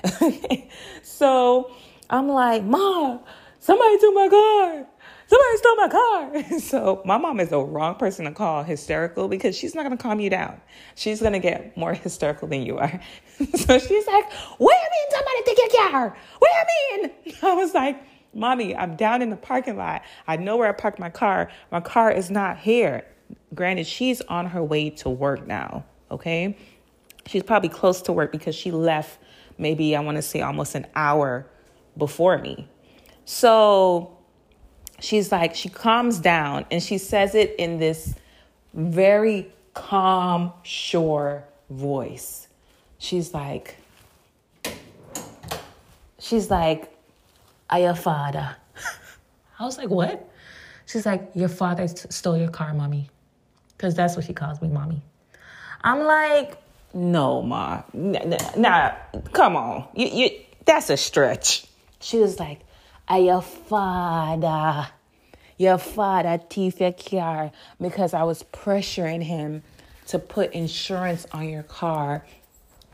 so I'm like, Mom, somebody took my car somebody stole my car. so my mom is the wrong person to call hysterical because she's not going to calm you down. She's going to get more hysterical than you are. so she's like, what do you mean somebody took your car? What do you mean? I was like, mommy, I'm down in the parking lot. I know where I parked my car. My car is not here. Granted, she's on her way to work now. Okay. She's probably close to work because she left maybe, I want to say almost an hour before me. So she's like, she calms down and she says it in this very calm, sure voice. She's like, she's like, your father. I was like, what? She's like, your father stole your car, mommy. Because that's what she calls me, mommy. I'm like, no, ma. Nah, nah come on. You, you, that's a stretch. She was like, your father. Your father your car because I was pressuring him to put insurance on your car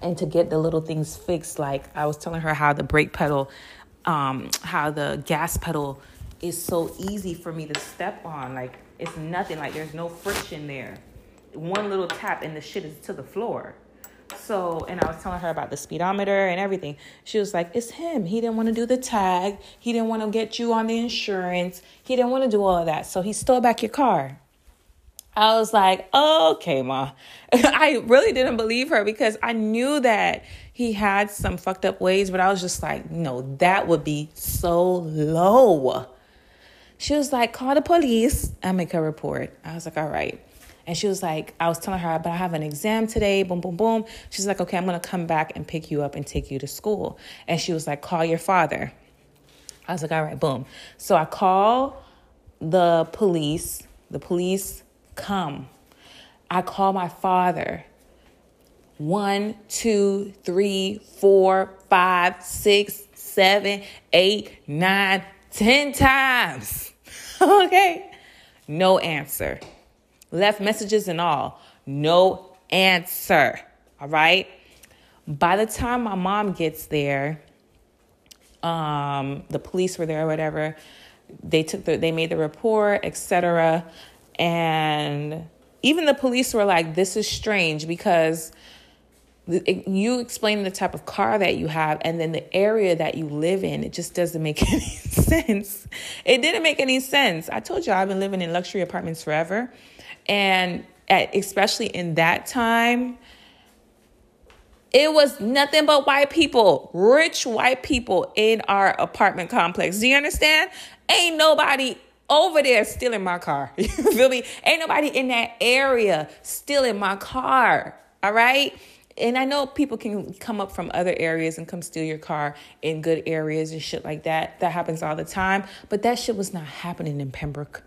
and to get the little things fixed. Like I was telling her how the brake pedal, um, how the gas pedal is so easy for me to step on. Like it's nothing. Like there's no friction there. One little tap and the shit is to the floor. So, and I was telling her about the speedometer and everything. She was like, It's him. He didn't want to do the tag. He didn't want to get you on the insurance. He didn't want to do all of that. So he stole back your car. I was like, okay, ma. I really didn't believe her because I knew that he had some fucked up ways, but I was just like, no, that would be so low. She was like, call the police and make a report. I was like, all right. And she was like, I was telling her, but I have an exam today, boom, boom, boom. She's like, okay, I'm gonna come back and pick you up and take you to school. And she was like, call your father. I was like, all right, boom. So I call the police. The police come. I call my father. One, two, three, four, five, six, seven, eight, nine, ten times. okay. No answer left messages and all. No answer. All right. By the time my mom gets there, um, the police were there or whatever. They took the, they made the report, etc. And even the police were like, "This is strange because." you explain the type of car that you have and then the area that you live in it just doesn't make any sense it didn't make any sense i told you i've been living in luxury apartments forever and at, especially in that time, it was nothing but white people, rich white people in our apartment complex. Do you understand? Ain't nobody over there stealing my car. You feel me? Ain't nobody in that area stealing my car. All right? And I know people can come up from other areas and come steal your car in good areas and shit like that. That happens all the time. But that shit was not happening in Pembroke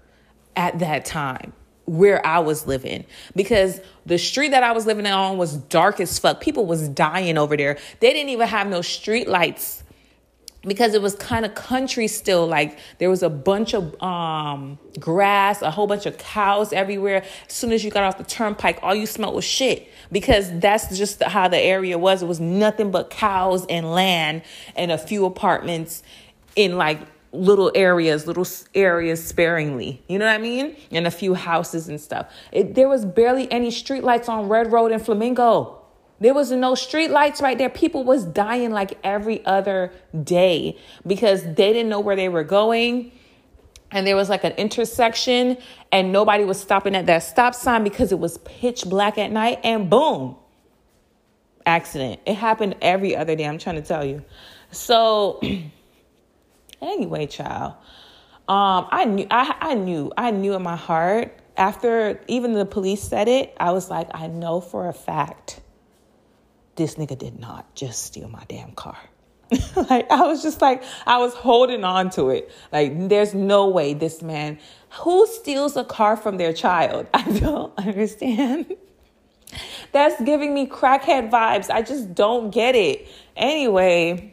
at that time where I was living. Because the street that I was living on was dark as fuck. People was dying over there. They didn't even have no street lights because it was kind of country still. Like there was a bunch of um, grass a whole bunch of cows everywhere. As soon as you got off the turnpike all you smelled was shit. Because that's just how the area was. It was nothing but cows and land and a few apartments in like little areas, little areas sparingly. You know what I mean? And a few houses and stuff. It, there was barely any streetlights on Red Road and Flamingo. There was no street lights right there. People was dying like every other day because they didn't know where they were going. And there was like an intersection and nobody was stopping at that stop sign because it was pitch black at night and boom. accident. It happened every other day. I'm trying to tell you. So, anyway, child, um, I knew, I, I knew, I knew in my heart. After even the police said it, I was like, I know for a fact this nigga did not just steal my damn car. like I was just like I was holding on to it. Like there's no way this man who steals a car from their child. I don't understand. That's giving me crackhead vibes. I just don't get it. Anyway,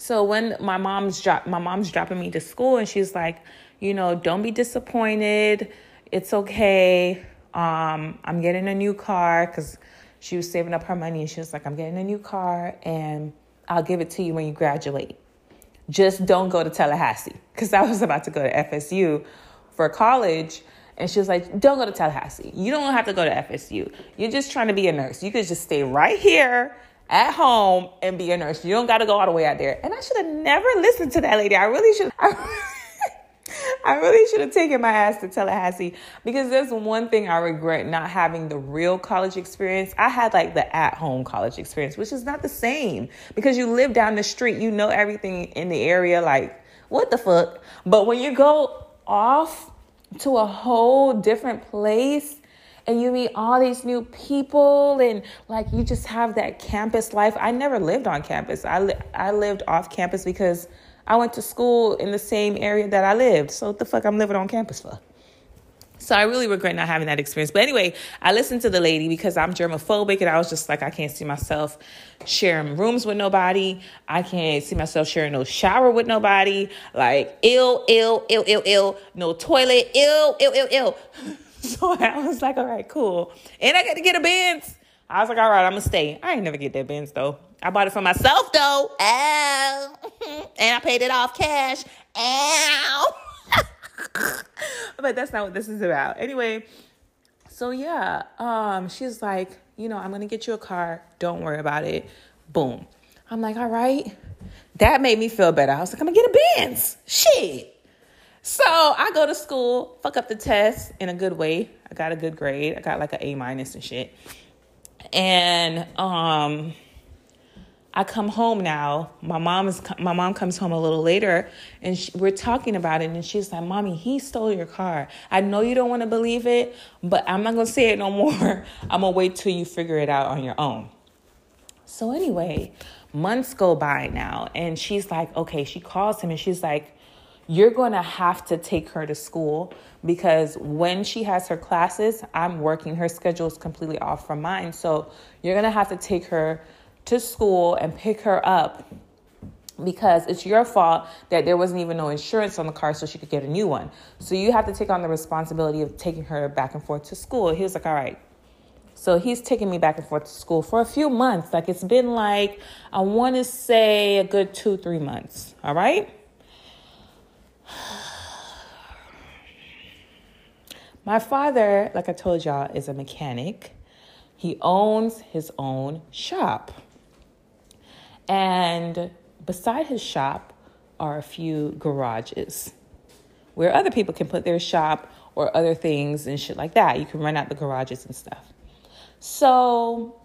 so when my mom's drop my mom's dropping me to school and she's like, you know, don't be disappointed. It's okay. Um, I'm getting a new car because she was saving up her money and she was like, I'm getting a new car and I'll give it to you when you graduate. Just don't go to Tallahassee because I was about to go to FSU for college. And she was like, Don't go to Tallahassee. You don't have to go to FSU. You're just trying to be a nurse. You could just stay right here at home and be a nurse. You don't got to go all the way out there. And I should have never listened to that lady. I really should. I, I really should have taken my ass to Tallahassee because there's one thing I regret not having the real college experience. I had like the at home college experience, which is not the same because you live down the street, you know everything in the area, like, what the fuck? But when you go off to a whole different place, and you meet all these new people and like you just have that campus life. I never lived on campus. I li- I lived off campus because I went to school in the same area that I lived. So what the fuck I'm living on campus for? So I really regret not having that experience. But anyway, I listened to the lady because I'm germophobic and I was just like, I can't see myself sharing rooms with nobody. I can't see myself sharing no shower with nobody. Like ill, ill, ill, ill, ill, no toilet, ill, ill, ill, ill. So I was like, all right, cool. And I got to get a Benz. I was like, all right, I'm gonna stay. I ain't never get that Benz though. I bought it for myself though. Ow. and I paid it off cash. Ow. but that's not what this is about. Anyway, so yeah, um, she's like, you know, I'm gonna get you a car. Don't worry about it. Boom. I'm like, all right. That made me feel better. I was like, I'm gonna get a Benz. Shit. So I go to school, fuck up the test in a good way. I got a good grade. I got like an A minus and shit. And um I come home now. My mom is my mom comes home a little later, and she, we're talking about it. And she's like, "Mommy, he stole your car. I know you don't want to believe it, but I'm not gonna say it no more. I'm gonna wait till you figure it out on your own." So anyway, months go by now, and she's like, "Okay." She calls him, and she's like, "You're gonna have to take her to school because when she has her classes, I'm working. Her schedule is completely off from mine, so you're gonna have to take her." to school and pick her up because it's your fault that there wasn't even no insurance on the car so she could get a new one. So you have to take on the responsibility of taking her back and forth to school. He was like, all right. So he's taking me back and forth to school for a few months. Like it's been like, I want to say a good two, three months. All right. My father, like I told y'all, is a mechanic. He owns his own shop. And beside his shop are a few garages where other people can put their shop or other things and shit like that. You can rent out the garages and stuff. So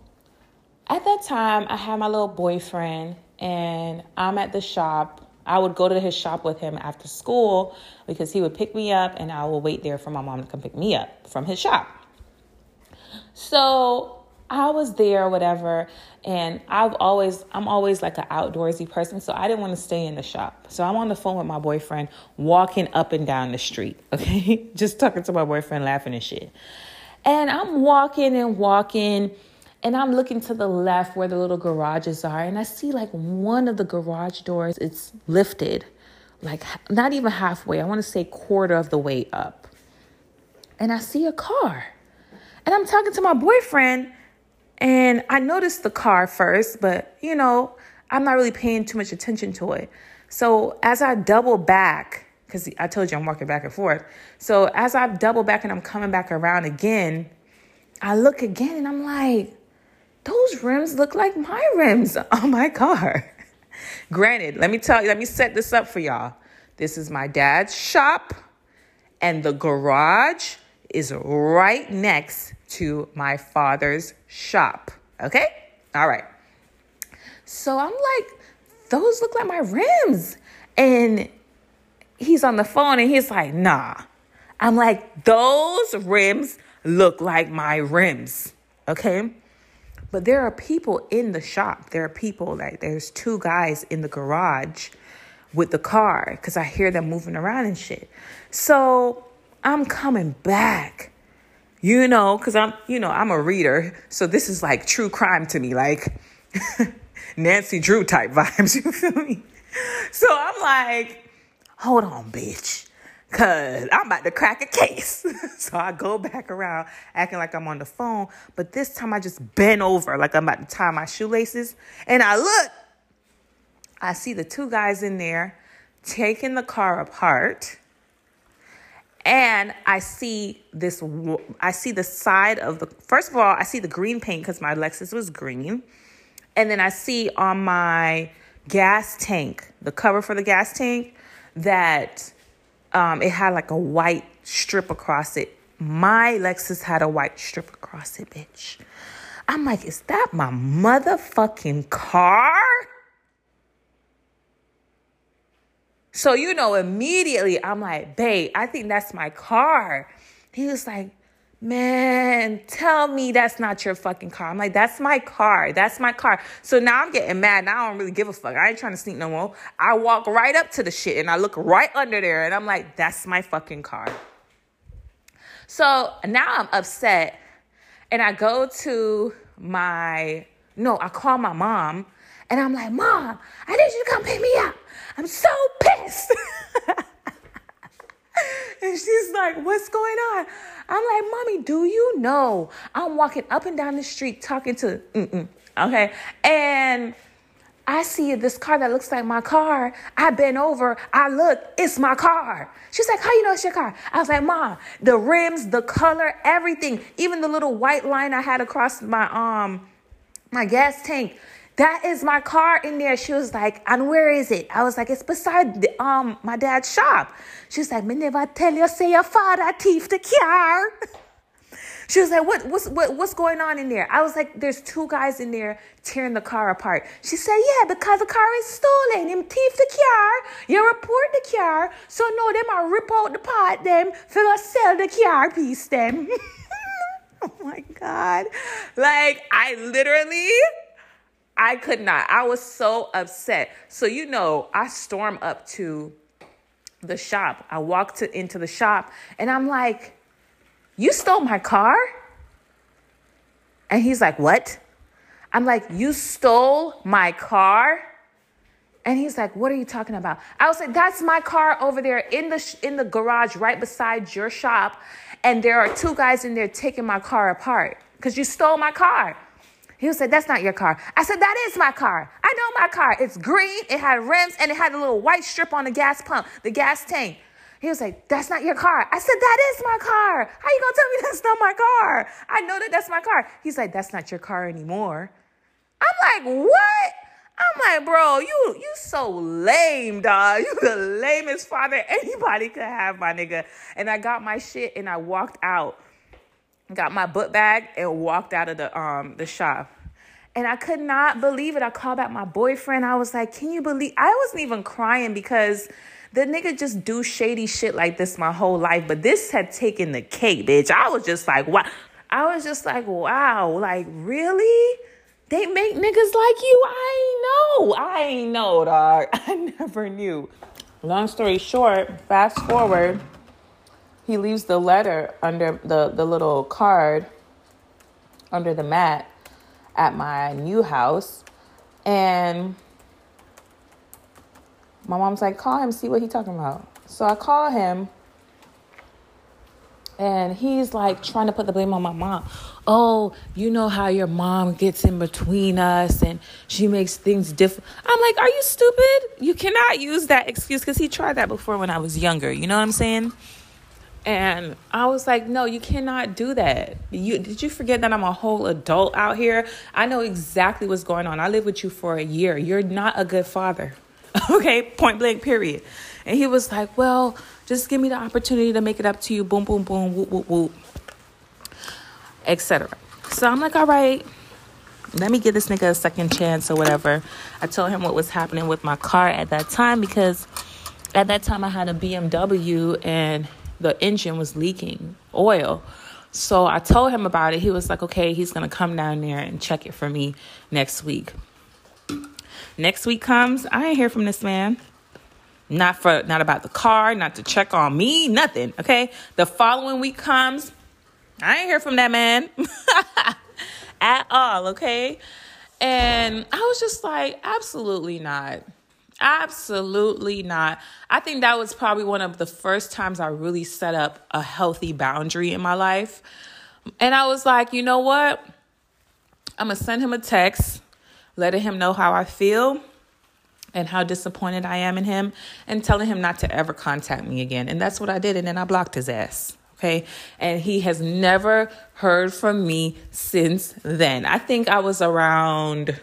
at that time, I had my little boyfriend, and I'm at the shop. I would go to his shop with him after school because he would pick me up, and I would wait there for my mom to come pick me up from his shop. So I was there, whatever, and I've always I'm always like an outdoorsy person, so I didn't want to stay in the shop. So I'm on the phone with my boyfriend, walking up and down the street, okay, just talking to my boyfriend, laughing and shit. And I'm walking and walking, and I'm looking to the left where the little garages are, and I see like one of the garage doors it's lifted, like not even halfway. I want to say quarter of the way up, and I see a car, and I'm talking to my boyfriend and I noticed the car first, but you know, I'm not really paying too much attention to it. So as I double back, because I told you I'm walking back and forth. So as I double back and I'm coming back around again, I look again and I'm like, those rims look like my rims on oh my car. Granted, let me tell you, let me set this up for y'all. This is my dad's shop, and the garage is right next to my father's shop. Okay? All right. So I'm like, those look like my rims. And he's on the phone and he's like, nah. I'm like, those rims look like my rims. Okay? But there are people in the shop. There are people like there's two guys in the garage with the car because I hear them moving around and shit. So I'm coming back, you know, because I'm, you know, I'm a reader. So this is like true crime to me, like Nancy Drew type vibes. You feel me? So I'm like, hold on, bitch. Cause I'm about to crack a case. so I go back around acting like I'm on the phone. But this time I just bend over like I'm about to tie my shoelaces. And I look I see the two guys in there taking the car apart. And I see this, I see the side of the, first of all, I see the green paint because my Lexus was green. And then I see on my gas tank, the cover for the gas tank, that um, it had like a white strip across it. My Lexus had a white strip across it, bitch. I'm like, is that my motherfucking car? So, you know, immediately I'm like, babe, I think that's my car. He was like, man, tell me that's not your fucking car. I'm like, that's my car. That's my car. So now I'm getting mad. Now I don't really give a fuck. I ain't trying to sneak no more. I walk right up to the shit and I look right under there and I'm like, that's my fucking car. So now I'm upset and I go to my, no, I call my mom and I'm like, Mom, I need you to come pick me up. I'm so pissed. and she's like, What's going on? I'm like, Mommy, do you know I'm walking up and down the street talking to, mm-mm, okay? And I see this car that looks like my car. I bend over, I look, it's my car. She's like, How you know it's your car? I was like, Mom, the rims, the color, everything, even the little white line I had across my um my gas tank. That is my car in there. She was like, and where is it? I was like, it's beside the, um my dad's shop. She was like, me never tell you say your father thief the car. She was like, what, what's, what, what's going on in there? I was like, there's two guys in there tearing the car apart. She said, yeah, because the car is stolen. Him thief the car. You report the car. So no, them I rip out the part them for sell the car piece them. oh my God. Like, I literally I could not. I was so upset. So, you know, I storm up to the shop. I walked to, into the shop and I'm like, You stole my car? And he's like, What? I'm like, You stole my car? And he's like, "What are you talking about?" I was like, "That's my car over there in the sh- in the garage right beside your shop, and there are two guys in there taking my car apart because you stole my car." He was said, That's not your car. I said, That is my car. I know my car. It's green, it had rims, and it had a little white strip on the gas pump, the gas tank. He was like, That's not your car. I said, That is my car. How you gonna tell me that's not my car? I know that that's my car. He's like, That's not your car anymore. I'm like, What? I'm like, bro, you you so lame, dog. You the lamest father anybody could have, my nigga. And I got my shit and I walked out got my book bag and walked out of the um the shop. And I could not believe it. I called back my boyfriend. I was like, "Can you believe?" I wasn't even crying because the nigga just do shady shit like this my whole life. But this had taken the cake, bitch. I was just like, "Wow!" I was just like, "Wow!" Like really? They make niggas like you? I know. I know, dog. I never knew. Long story short, fast forward he leaves the letter under the, the little card under the mat at my new house. And my mom's like, call him, see what he talking about. So I call him and he's like trying to put the blame on my mom. Oh, you know how your mom gets in between us and she makes things different. I'm like, are you stupid? You cannot use that excuse because he tried that before when I was younger. You know what I'm saying? And I was like, no, you cannot do that. You did you forget that I'm a whole adult out here? I know exactly what's going on. I lived with you for a year. You're not a good father. okay, point blank, period. And he was like, Well, just give me the opportunity to make it up to you. Boom, boom, boom, whoop, whoop, whoop. Etc. So I'm like, all right, let me give this nigga a second chance or whatever. I told him what was happening with my car at that time because at that time I had a BMW and the engine was leaking oil. So I told him about it. He was like, okay, he's going to come down there and check it for me next week. Next week comes, I ain't hear from this man. Not for not about the car, not to check on me, nothing. Okay. The following week comes, I ain't hear from that man at all. Okay. And I was just like, absolutely not. Absolutely not. I think that was probably one of the first times I really set up a healthy boundary in my life. And I was like, you know what? I'm going to send him a text, letting him know how I feel and how disappointed I am in him, and telling him not to ever contact me again. And that's what I did. And then I blocked his ass. Okay. And he has never heard from me since then. I think I was around,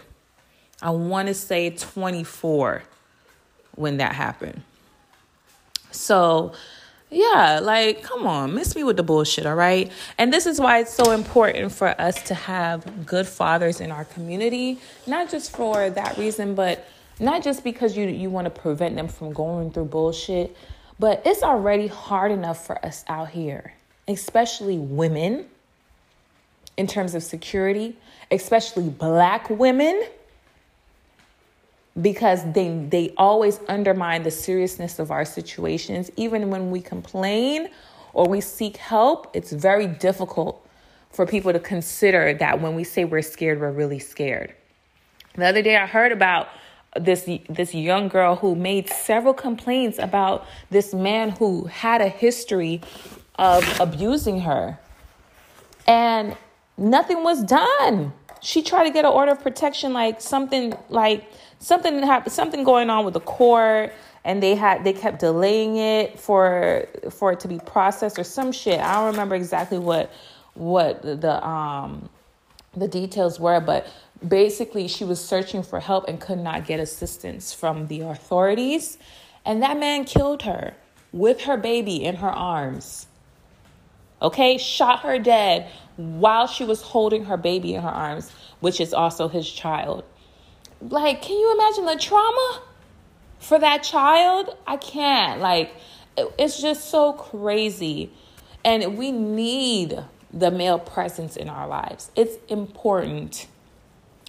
I want to say 24 when that happened. So, yeah, like, come on, miss me with the bullshit, all right? And this is why it's so important for us to have good fathers in our community, not just for that reason, but not just because you, you want to prevent them from going through bullshit, but it's already hard enough for us out here, especially women, in terms of security, especially black women because they they always undermine the seriousness of our situations. Even when we complain or we seek help it's very difficult for people to consider that when we say we're scared we're really scared. The other day i heard about this this young girl who made several complaints about this man who had a history of abusing her. And nothing was done. She tried to get an order of protection like something like something happened, something going on with the court, and they had they kept delaying it for for it to be processed or some shit. I don't remember exactly what what the um the details were, but basically she was searching for help and could not get assistance from the authorities, and that man killed her with her baby in her arms. Okay, shot her dead while she was holding her baby in her arms, which is also his child like can you imagine the trauma for that child? I can't. Like it's just so crazy. And we need the male presence in our lives. It's important.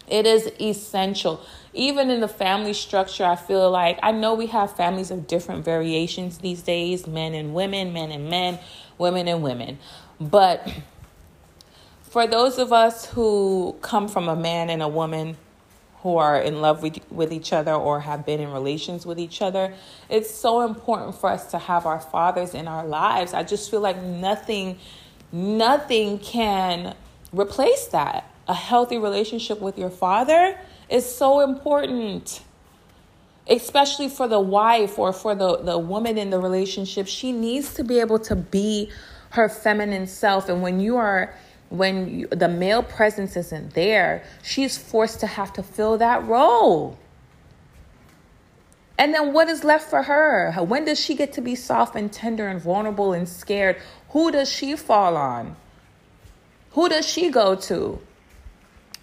It is essential. Even in the family structure i feel like i know we have families of different variations these days men and women men and men women and women. But for those of us who come from a man and a woman who are in love with, with each other or have been in relations with each other. It's so important for us to have our fathers in our lives. I just feel like nothing, nothing can replace that. A healthy relationship with your father is so important especially for the wife or for the, the woman in the relationship, she needs to be able to be her feminine self. And when you are when you, the male presence isn't there, she's forced to have to fill that role. And then what is left for her? When does she get to be soft and tender and vulnerable and scared? Who does she fall on? Who does she go to?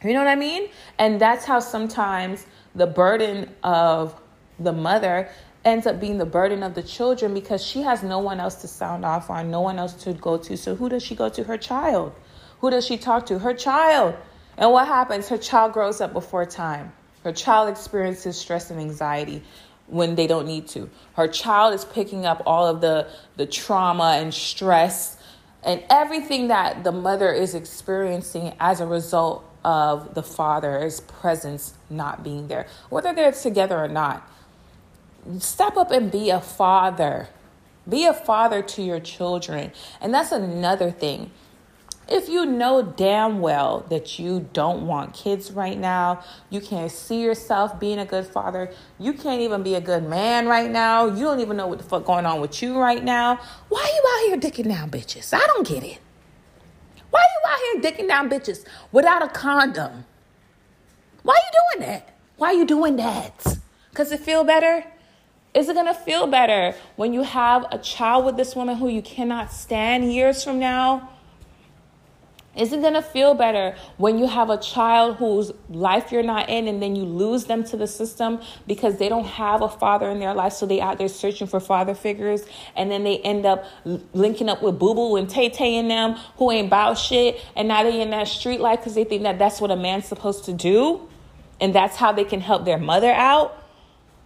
You know what I mean? And that's how sometimes the burden of the mother ends up being the burden of the children because she has no one else to sound off on, no one else to go to. So who does she go to? Her child. Who does she talk to? Her child. And what happens? Her child grows up before time. Her child experiences stress and anxiety when they don't need to. Her child is picking up all of the, the trauma and stress and everything that the mother is experiencing as a result of the father's presence not being there, whether they're together or not. Step up and be a father. Be a father to your children. And that's another thing. If you know damn well that you don't want kids right now, you can't see yourself being a good father, you can't even be a good man right now, you don't even know what the fuck going on with you right now, why you out here dicking down bitches? I don't get it. Why you out here dicking down bitches without a condom? Why you doing that? Why you doing that? Because it feel better? Is it gonna feel better when you have a child with this woman who you cannot stand years from now? Is it gonna feel better when you have a child whose life you're not in and then you lose them to the system because they don't have a father in their life, so they out there searching for father figures, and then they end up linking up with Boo Boo and Tay Tay and them who ain't about shit, and now they in that street life because they think that that's what a man's supposed to do, and that's how they can help their mother out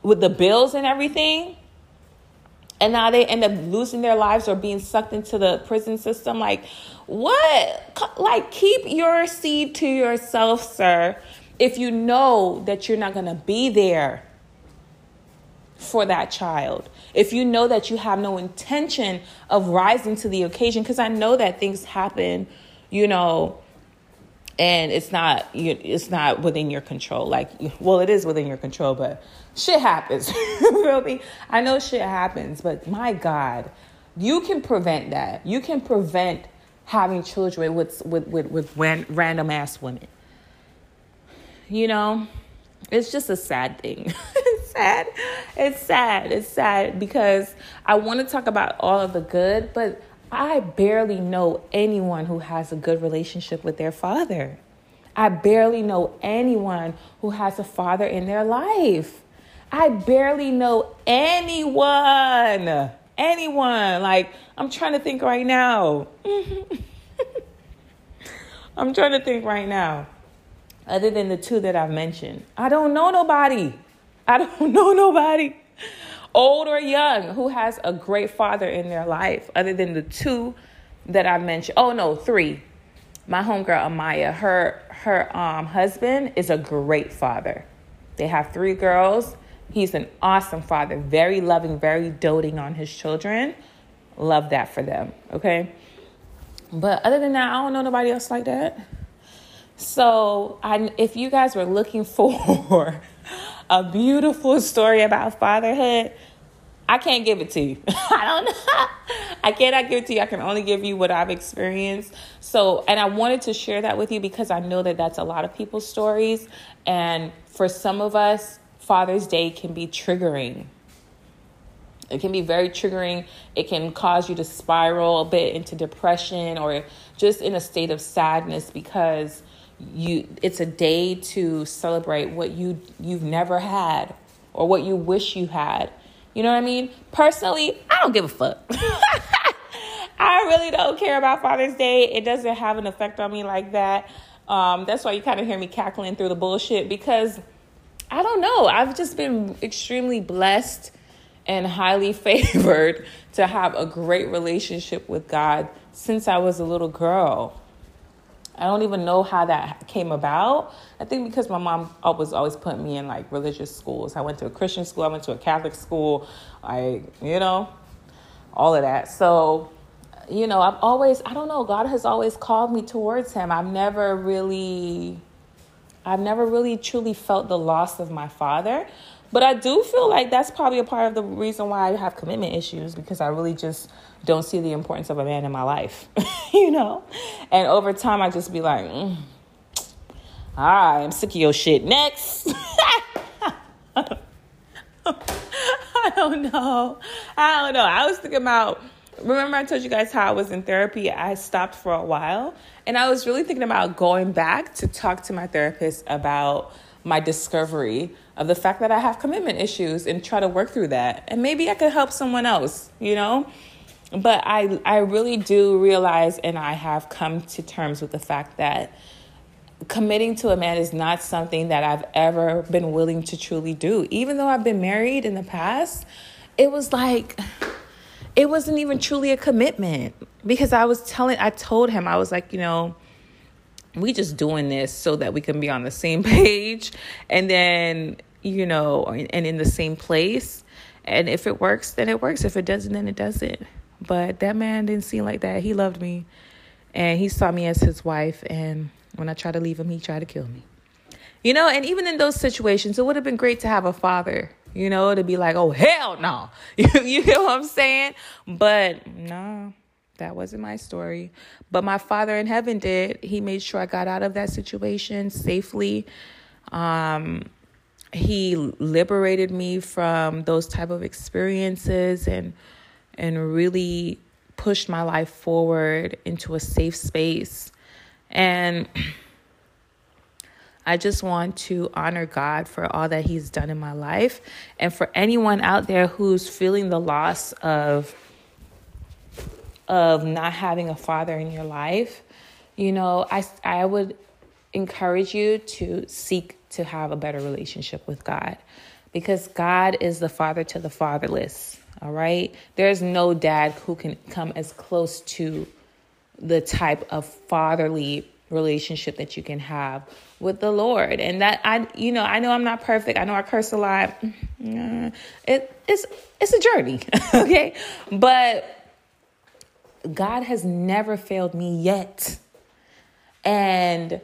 with the bills and everything and now they end up losing their lives or being sucked into the prison system? Like what? Like keep your seed to yourself sir if you know that you're not going to be there for that child. If you know that you have no intention of rising to the occasion because i know that things happen you know and it's not it's not within your control. Like well it is within your control but shit happens. Really i know shit happens but my god you can prevent that. You can prevent having children with with with, with random ass women. You know it's just a sad thing. It's sad. It's sad. It's sad because i want to talk about all of the good but I barely know anyone who has a good relationship with their father. I barely know anyone who has a father in their life. I barely know anyone. Anyone. Like, I'm trying to think right now. I'm trying to think right now. Other than the two that I've mentioned, I don't know nobody. I don't know nobody old or young, who has a great father in their life, other than the two that I mentioned. Oh no, three. My homegirl Amaya, her her um, husband is a great father. They have three girls. He's an awesome father, very loving, very doting on his children. Love that for them. Okay. But other than that, I don't know nobody else like that. So, I, if you guys were looking for a beautiful story about fatherhood, I can't give it to you. I don't know. I cannot give it to you. I can only give you what I've experienced. So, and I wanted to share that with you because I know that that's a lot of people's stories. And for some of us, Father's Day can be triggering. It can be very triggering. It can cause you to spiral a bit into depression or just in a state of sadness because you it's a day to celebrate what you you've never had or what you wish you had you know what I mean? Personally, I don't give a fuck. I really don't care about Father's Day. It doesn't have an effect on me like that. Um, that's why you kind of hear me cackling through the bullshit because I don't know. I've just been extremely blessed and highly favored to have a great relationship with God since I was a little girl. I don't even know how that came about. I think because my mom was always putting me in like religious schools. I went to a Christian school, I went to a Catholic school, I, you know, all of that. So, you know, I've always, I don't know, God has always called me towards Him. I've never really, I've never really truly felt the loss of my father. But I do feel like that's probably a part of the reason why I have commitment issues because I really just don't see the importance of a man in my life, you know? And over time, I just be like, mm, all right, I'm sick of your shit. Next. I don't know. I don't know. I was thinking about, remember I told you guys how I was in therapy? I stopped for a while. And I was really thinking about going back to talk to my therapist about my discovery of the fact that I have commitment issues and try to work through that. And maybe I could help someone else, you know? But I I really do realize and I have come to terms with the fact that committing to a man is not something that I've ever been willing to truly do. Even though I've been married in the past, it was like it wasn't even truly a commitment because I was telling I told him I was like, you know, we just doing this so that we can be on the same page and then you know and in the same place. And if it works then it works. If it doesn't then it doesn't. But that man didn't seem like that. He loved me and he saw me as his wife. And when i tried to leave him he tried to kill me. You know and even in those situations it would have been great to have a father you know to be like oh hell no you, you know what i'm saying but no that wasn't my story. But my father in heaven did. He made sure I got out of that situation safely. Um, he liberated me from those type of experiences and and really pushed my life forward into a safe space And I just want to honor God for all that He's done in my life. And for anyone out there who's feeling the loss of of not having a father in your life, you know, I I would encourage you to seek to have a better relationship with God because God is the father to the fatherless. All right. There's no dad who can come as close to the type of fatherly relationship that you can have with the Lord. And that I you know, I know I'm not perfect. I know I curse a lot. Mm-hmm. It it's it's a journey, okay? But God has never failed me yet. And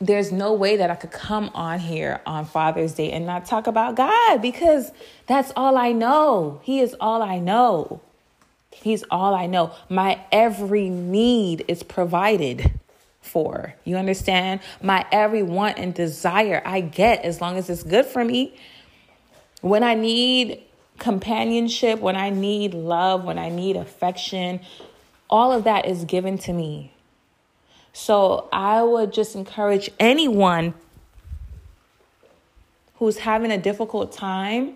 there's no way that I could come on here on Father's Day and not talk about God because that's all I know. He is all I know. He's all I know. My every need is provided for. You understand? My every want and desire I get as long as it's good for me. When I need companionship, when I need love, when I need affection, all of that is given to me. So I would just encourage anyone who's having a difficult time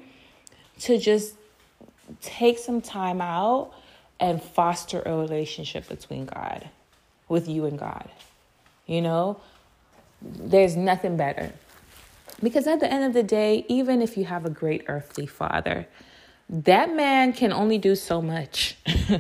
to just take some time out and foster a relationship between God, with you and God. You know, there's nothing better. Because at the end of the day, even if you have a great earthly father, that man can only do so much.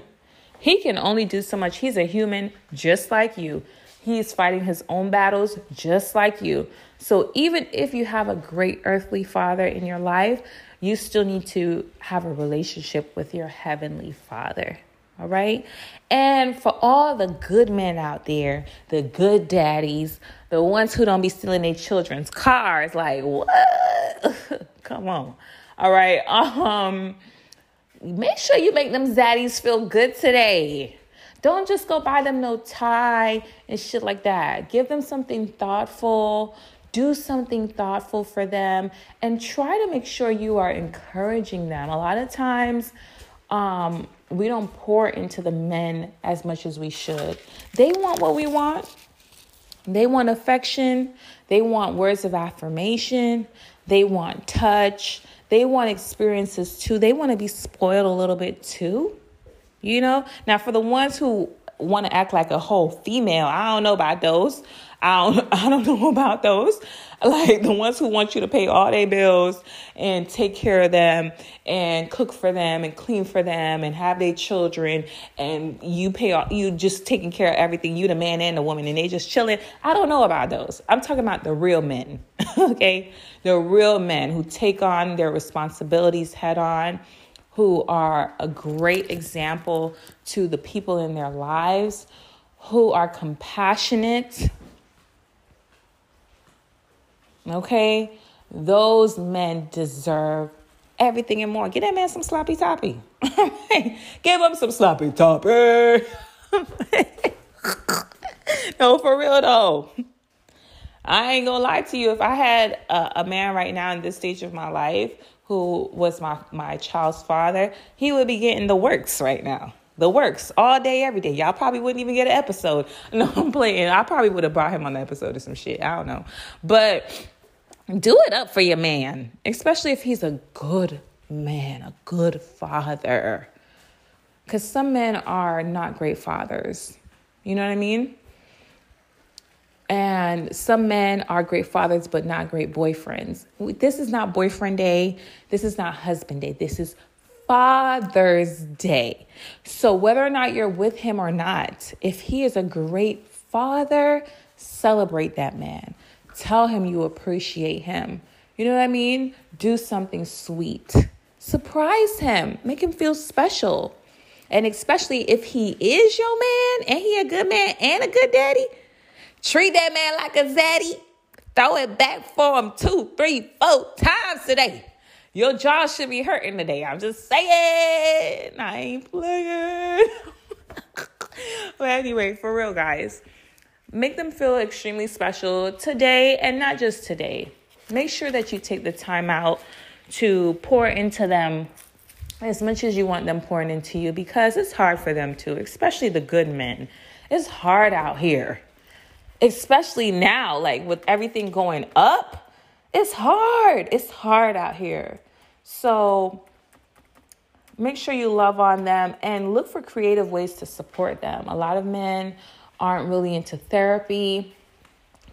he can only do so much. He's a human just like you. He's fighting his own battles just like you. So even if you have a great earthly father in your life, you still need to have a relationship with your heavenly father. All right. And for all the good men out there, the good daddies, the ones who don't be stealing their children's cars, like what? Come on. All right. Um, make sure you make them zaddies feel good today. Don't just go buy them no tie and shit like that. Give them something thoughtful. Do something thoughtful for them and try to make sure you are encouraging them. A lot of times, um, we don't pour into the men as much as we should. They want what we want. They want affection. They want words of affirmation. They want touch. They want experiences too. They want to be spoiled a little bit too. You know? Now, for the ones who want to act like a whole female, I don't know about those. I don't, I don't know about those. Like the ones who want you to pay all their bills and take care of them and cook for them and clean for them and have their children and you pay all, you just taking care of everything, you the man and the woman and they just chilling. I don't know about those. I'm talking about the real men. okay? The real men who take on their responsibilities head on who are a great example to the people in their lives, who are compassionate. Okay? Those men deserve everything and more. Get that man some sloppy toppy. Give him some sloppy toppy. no, for real though. I ain't gonna lie to you. If I had a, a man right now in this stage of my life who was my, my child's father, he would be getting the works right now. The works all day, every day. Y'all probably wouldn't even get an episode. No, I'm playing. I probably would have brought him on the episode or some shit. I don't know. But do it up for your man, especially if he's a good man, a good father. Because some men are not great fathers. You know what I mean? And some men are great fathers, but not great boyfriends. This is not boyfriend day. This is not husband day. This is Father's Day. So, whether or not you're with him or not, if he is a great father, celebrate that man. Tell him you appreciate him. You know what I mean? Do something sweet. Surprise him. Make him feel special. And especially if he is your man and he a good man and a good daddy, Treat that man like a zaddy. Throw it back for him two, three, four times today. Your jaw should be hurting today. I'm just saying. I ain't playing. but anyway, for real, guys, make them feel extremely special today and not just today. Make sure that you take the time out to pour into them as much as you want them pouring into you because it's hard for them too, especially the good men. It's hard out here. especially now, like with everything going up, it's hard. It's hard out here. So make sure you love on them and look for creative ways to support them. A lot of men aren't really into therapy.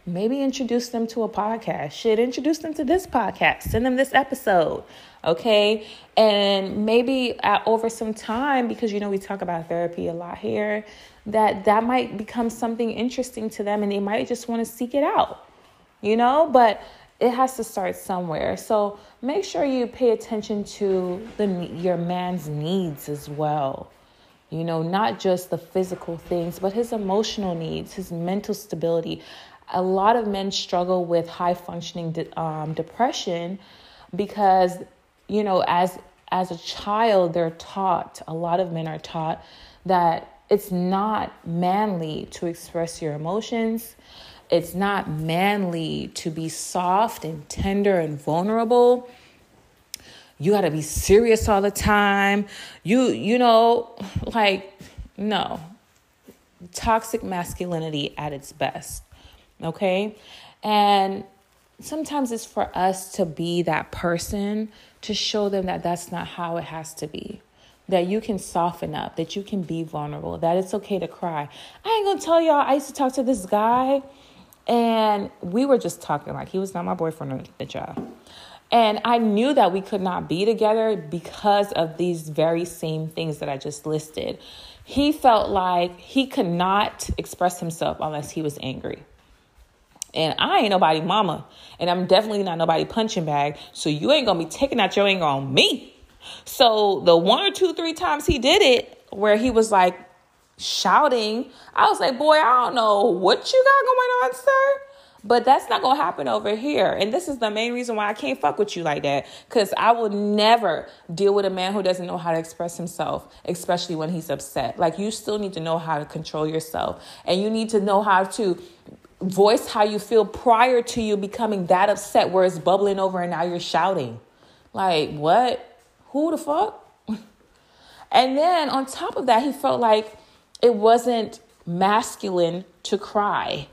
Maybe introduce them to a podcast. Should introduce them to this podcast. Send them this episode. Okay. And maybe at, over some time, because you know, we talk about therapy a lot here, that that might become something interesting to them and they might just want to seek it out, you know? But it has to start somewhere. So make sure you pay attention to the your man's needs as well. You know, not just the physical things, but his emotional needs, his mental stability. A lot of men struggle with high functioning de- um, depression because, you know, as as a child, they're taught. A lot of men are taught that it's not manly to express your emotions. It's not manly to be soft and tender and vulnerable. You got to be serious all the time. You you know, like no. Toxic masculinity at its best. Okay? And sometimes it's for us to be that person to show them that that's not how it has to be that you can soften up, that you can be vulnerable, that it's okay to cry. I ain't gonna tell y'all, I used to talk to this guy and we were just talking like he was not my boyfriend at the job. And I knew that we could not be together because of these very same things that I just listed. He felt like he could not express himself unless he was angry. And I ain't nobody mama. And I'm definitely not nobody punching bag. So you ain't gonna be taking out your anger on me. So the one or two, three times he did it, where he was like shouting, I was like, boy, I don't know what you got going on, sir. But that's not gonna happen over here. And this is the main reason why I can't fuck with you like that. Cause I will never deal with a man who doesn't know how to express himself, especially when he's upset. Like you still need to know how to control yourself. And you need to know how to voice how you feel prior to you becoming that upset where it's bubbling over and now you're shouting. Like, what? Who the fuck? And then on top of that, he felt like it wasn't masculine to cry.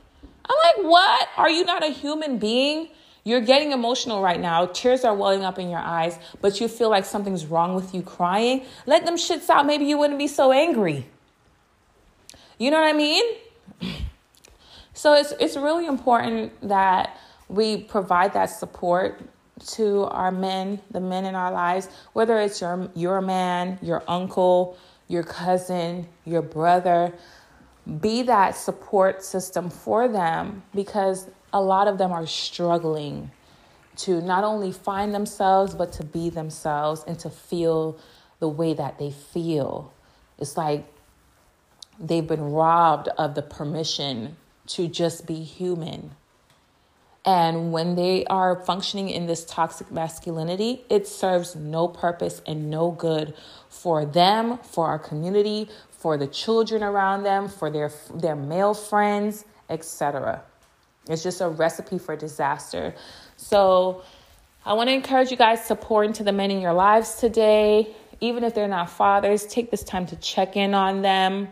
I'm like, what? Are you not a human being? You're getting emotional right now. Tears are welling up in your eyes, but you feel like something's wrong with you crying. Let them shits out. Maybe you wouldn't be so angry. You know what I mean? So it's it's really important that we provide that support to our men, the men in our lives, whether it's your your man, your uncle, your cousin, your brother, be that support system for them because a lot of them are struggling to not only find themselves but to be themselves and to feel the way that they feel. It's like they've been robbed of the permission to just be human and when they are functioning in this toxic masculinity, it serves no purpose and no good for them, for our community, for the children around them, for their their male friends, etc. It's just a recipe for disaster. So, I want to encourage you guys to pour into the men in your lives today. Even if they're not fathers, take this time to check in on them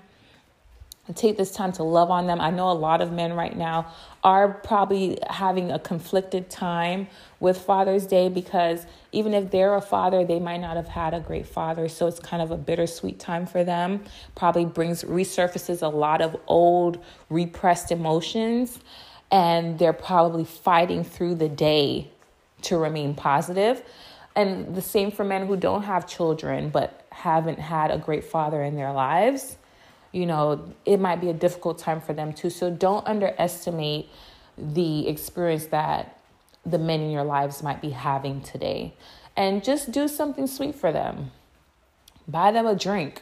and take this time to love on them. I know a lot of men right now are probably having a conflicted time with Father's Day because even if they're a father, they might not have had a great father. So it's kind of a bittersweet time for them. Probably brings resurfaces a lot of old repressed emotions, and they're probably fighting through the day to remain positive. And the same for men who don't have children but haven't had a great father in their lives you know, it might be a difficult time for them too. So don't underestimate the experience that the men in your lives might be having today. And just do something sweet for them. Buy them a drink.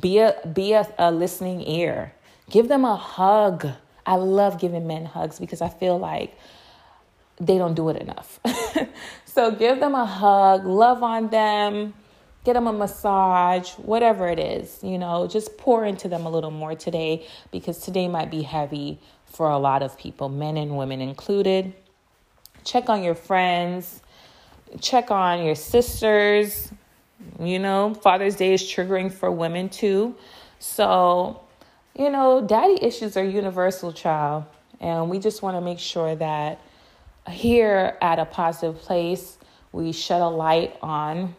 Be a be a, a listening ear. Give them a hug. I love giving men hugs because I feel like they don't do it enough. so give them a hug, love on them, get them a massage, whatever it is, you know, just pour into them a little more today because today might be heavy for a lot of people, men and women included. Check on your friends, check on your sisters. You know, Father's Day is triggering for women too. So, you know, daddy issues are universal, child. And we just want to make sure that here at a positive place, we shed a light on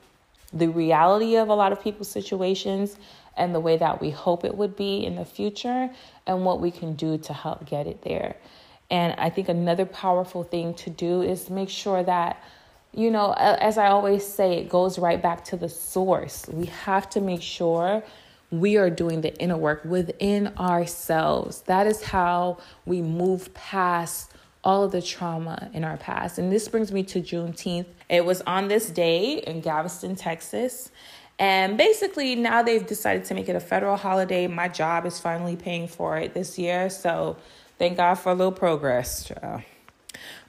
the reality of a lot of people's situations and the way that we hope it would be in the future and what we can do to help get it there. And I think another powerful thing to do is make sure that, you know, as I always say, it goes right back to the source. We have to make sure we are doing the inner work within ourselves. That is how we move past all of the trauma in our past. And this brings me to Juneteenth. It was on this day in Galveston, Texas. And basically, now they've decided to make it a federal holiday. My job is finally paying for it this year. So thank God for a little progress.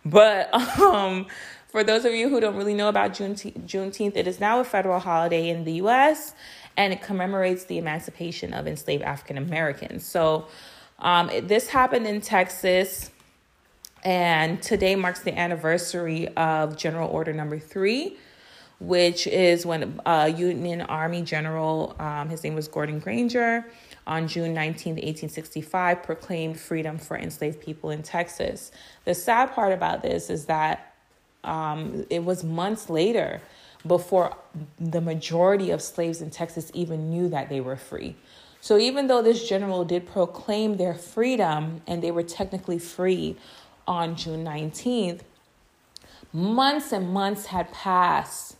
But um, for those of you who don't really know about Juneteenth, Juneteenth, it is now a federal holiday in the US and it commemorates the emancipation of enslaved African Americans. So um, it, this happened in Texas. And today marks the anniversary of General Order Number Three, which is when uh, Union Army General, um, his name was Gordon Granger, on June 19, 1865, proclaimed freedom for enslaved people in Texas. The sad part about this is that um, it was months later before the majority of slaves in Texas even knew that they were free. So even though this general did proclaim their freedom and they were technically free on June 19th, months and months had passed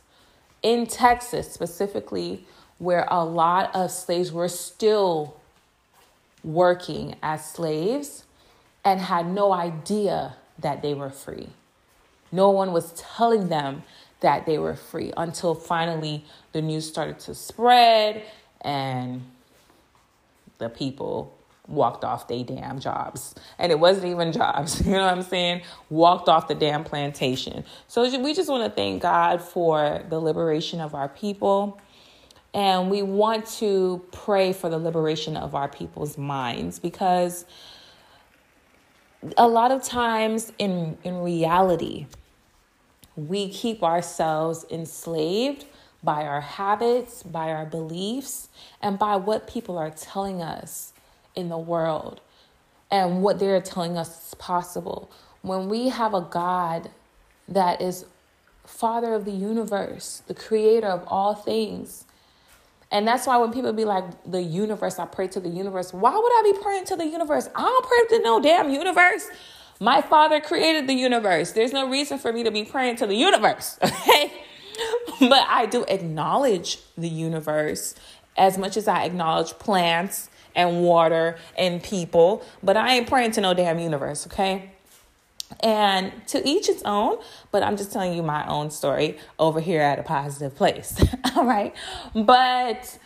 in Texas specifically where a lot of slaves were still working as slaves and had no idea that they were free. No one was telling them that they were free until finally the news started to spread and the people walked off their damn jobs. And it wasn't even jobs, you know what I'm saying? Walked off the damn plantation. So we just want to thank God for the liberation of our people. And we want to pray for the liberation of our people's minds because a lot of times in in reality we keep ourselves enslaved by our habits, by our beliefs, and by what people are telling us in the world and what they're telling us is possible. When we have a God that is Father of the universe, the creator of all things, and that's why when people be like, the universe, I pray to the universe. Why would I be praying to the universe? I don't pray to no damn universe. My father created the universe. There's no reason for me to be praying to the universe, okay? but I do acknowledge the universe as much as I acknowledge plants and water and people, but I ain't praying to no damn universe, okay? And to each its own, but I'm just telling you my own story over here at a positive place. All right. But,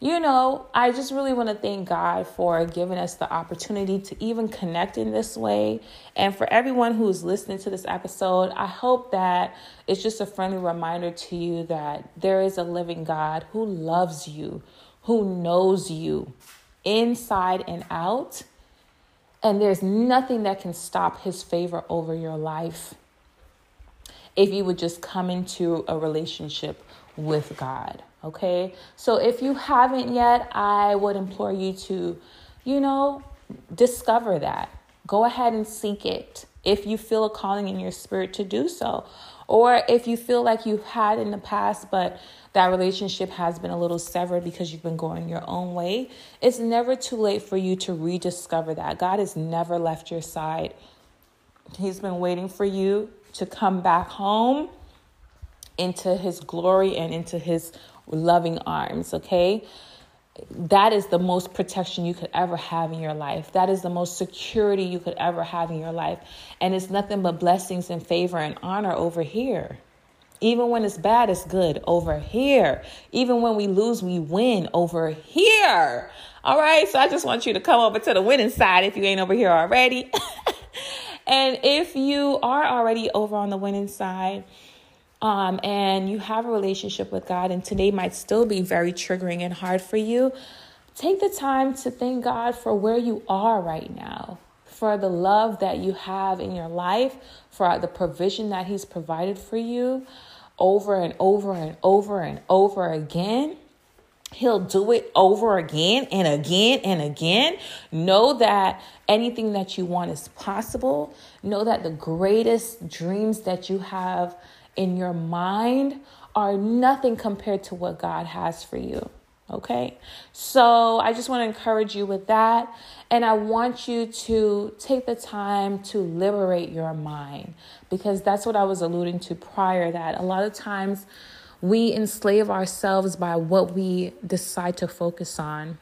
you know, I just really want to thank God for giving us the opportunity to even connect in this way. And for everyone who's listening to this episode, I hope that it's just a friendly reminder to you that there is a living God who loves you, who knows you inside and out and there's nothing that can stop his favor over your life if you would just come into a relationship with God. Okay. So if you haven't yet, I would implore you to, you know, discover that. Go ahead and seek it if you feel a calling in your spirit to do so. Or if you feel like you've had in the past, but that relationship has been a little severed because you've been going your own way, it's never too late for you to rediscover that. God has never left your side. He's been waiting for you to come back home into his glory and into his loving arms, okay? That is the most protection you could ever have in your life. That is the most security you could ever have in your life. And it's nothing but blessings and favor and honor over here. Even when it's bad, it's good over here. Even when we lose, we win over here. All right. So I just want you to come over to the winning side if you ain't over here already. and if you are already over on the winning side, um, and you have a relationship with God, and today might still be very triggering and hard for you, take the time to thank God for where you are right now, for the love that you have in your life, for the provision that He's provided for you over and over and over and over again. He'll do it over again and again and again. Know that anything that you want is possible. Know that the greatest dreams that you have in your mind are nothing compared to what God has for you. Okay, so I just want to encourage you with that. And I want you to take the time to liberate your mind because that's what I was alluding to prior that a lot of times we enslave ourselves by what we decide to focus on,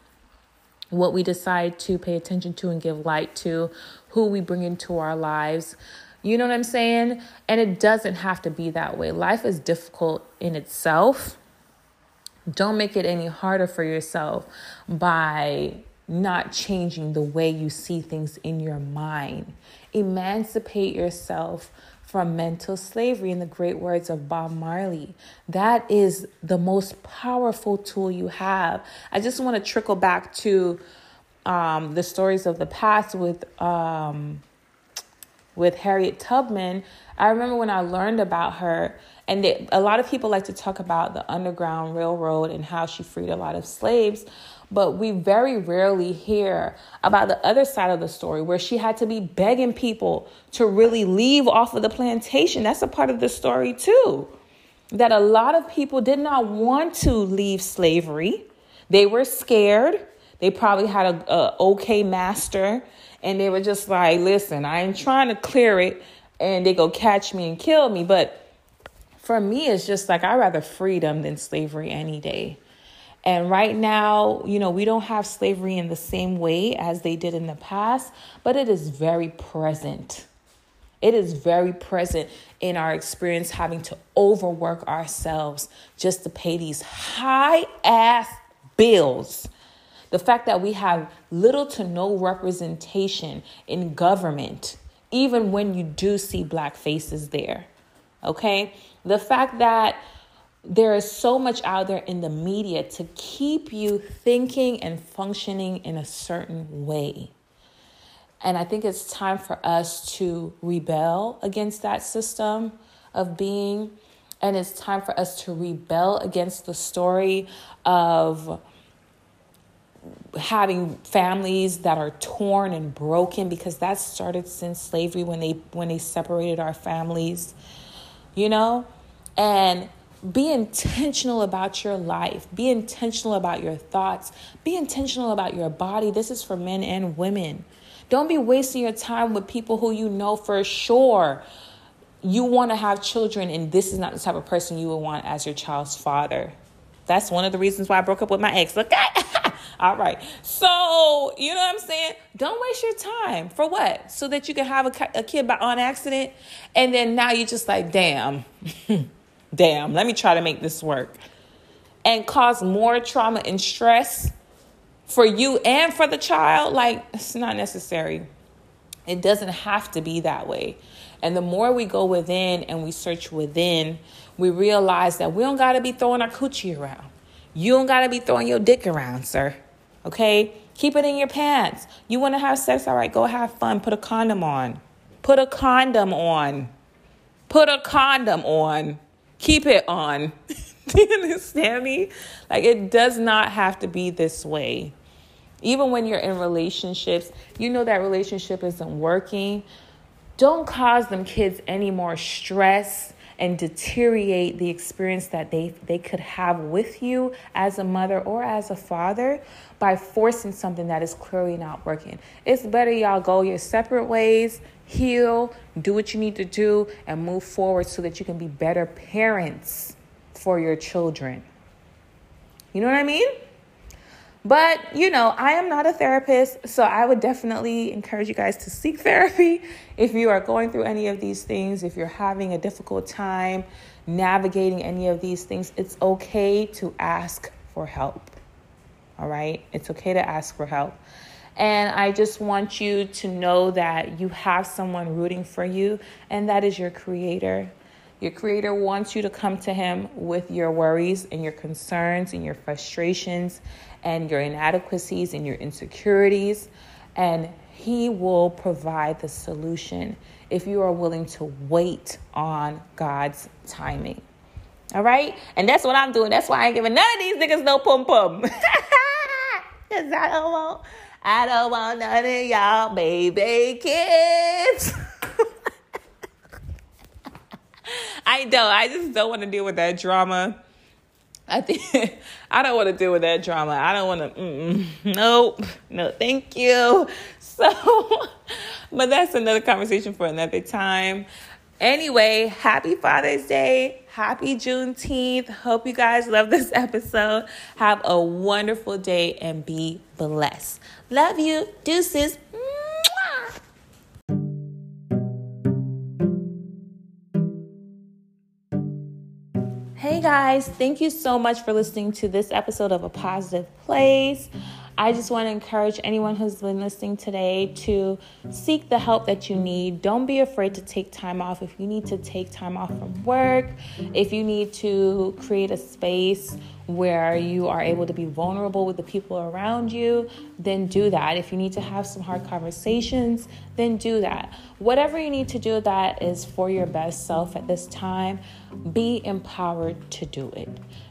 what we decide to pay attention to and give light to, who we bring into our lives. You know what I'm saying? And it doesn't have to be that way. Life is difficult in itself don't make it any harder for yourself by not changing the way you see things in your mind. Emancipate yourself from mental slavery in the great words of Bob Marley. That is the most powerful tool you have. I just want to trickle back to um, the stories of the past with um, with Harriet Tubman. I remember when I learned about her and they, a lot of people like to talk about the Underground Railroad and how she freed a lot of slaves, but we very rarely hear about the other side of the story where she had to be begging people to really leave off of the plantation. That's a part of the story, too. That a lot of people did not want to leave slavery, they were scared. They probably had a, a okay master, and they were just like, "Listen, I ain't trying to clear it, and they go catch me and kill me." But for me, it's just like I'd rather freedom than slavery any day. And right now, you know, we don't have slavery in the same way as they did in the past, but it is very present. It is very present in our experience having to overwork ourselves just to pay these high ass bills. The fact that we have little to no representation in government, even when you do see black faces there. Okay? The fact that there is so much out there in the media to keep you thinking and functioning in a certain way. And I think it's time for us to rebel against that system of being. And it's time for us to rebel against the story of having families that are torn and broken because that started since slavery when they when they separated our families you know? And be intentional about your life. Be intentional about your thoughts. Be intentional about your body. This is for men and women. Don't be wasting your time with people who you know for sure you want to have children, and this is not the type of person you would want as your child's father. That's one of the reasons why I broke up with my ex. Okay? All right. So, you know what I'm saying? Don't waste your time. For what? So that you can have a, a kid by on accident. And then now you're just like, damn, damn, let me try to make this work. And cause more trauma and stress for you and for the child. Like, it's not necessary. It doesn't have to be that way. And the more we go within and we search within, we realize that we don't got to be throwing our coochie around. You don't got to be throwing your dick around, sir. Okay? Keep it in your pants. You want to have sex? All right, go have fun. Put a condom on. Put a condom on. Put a condom on. Keep it on. Do you understand me? Like, it does not have to be this way. Even when you're in relationships, you know that relationship isn't working. Don't cause them kids any more stress and deteriorate the experience that they, they could have with you as a mother or as a father by forcing something that is clearly not working. It's better y'all go your separate ways, heal, do what you need to do, and move forward so that you can be better parents for your children. You know what I mean? But, you know, I am not a therapist, so I would definitely encourage you guys to seek therapy if you are going through any of these things, if you're having a difficult time navigating any of these things. It's okay to ask for help. All right? It's okay to ask for help. And I just want you to know that you have someone rooting for you, and that is your creator. Your creator wants you to come to him with your worries and your concerns and your frustrations and your inadequacies and your insecurities, and He will provide the solution if you are willing to wait on God's timing. All right? And that's what I'm doing. That's why I ain't giving none of these niggas no pum pum. Cause I don't want I don't want none of y'all baby kids. I don't. I just don't want to deal with that drama. I think I don't want to deal with that drama. I don't want to. Nope. No, thank you. So, but that's another conversation for another time. Anyway, happy Father's Day. Happy Juneteenth. Hope you guys love this episode. Have a wonderful day and be blessed. Love you. Deuces. Guys, thank you so much for listening to this episode of A Positive Place. I just want to encourage anyone who's been listening today to seek the help that you need. Don't be afraid to take time off. If you need to take time off from work, if you need to create a space where you are able to be vulnerable with the people around you, then do that. If you need to have some hard conversations, then do that. Whatever you need to do that is for your best self at this time, be empowered to do it.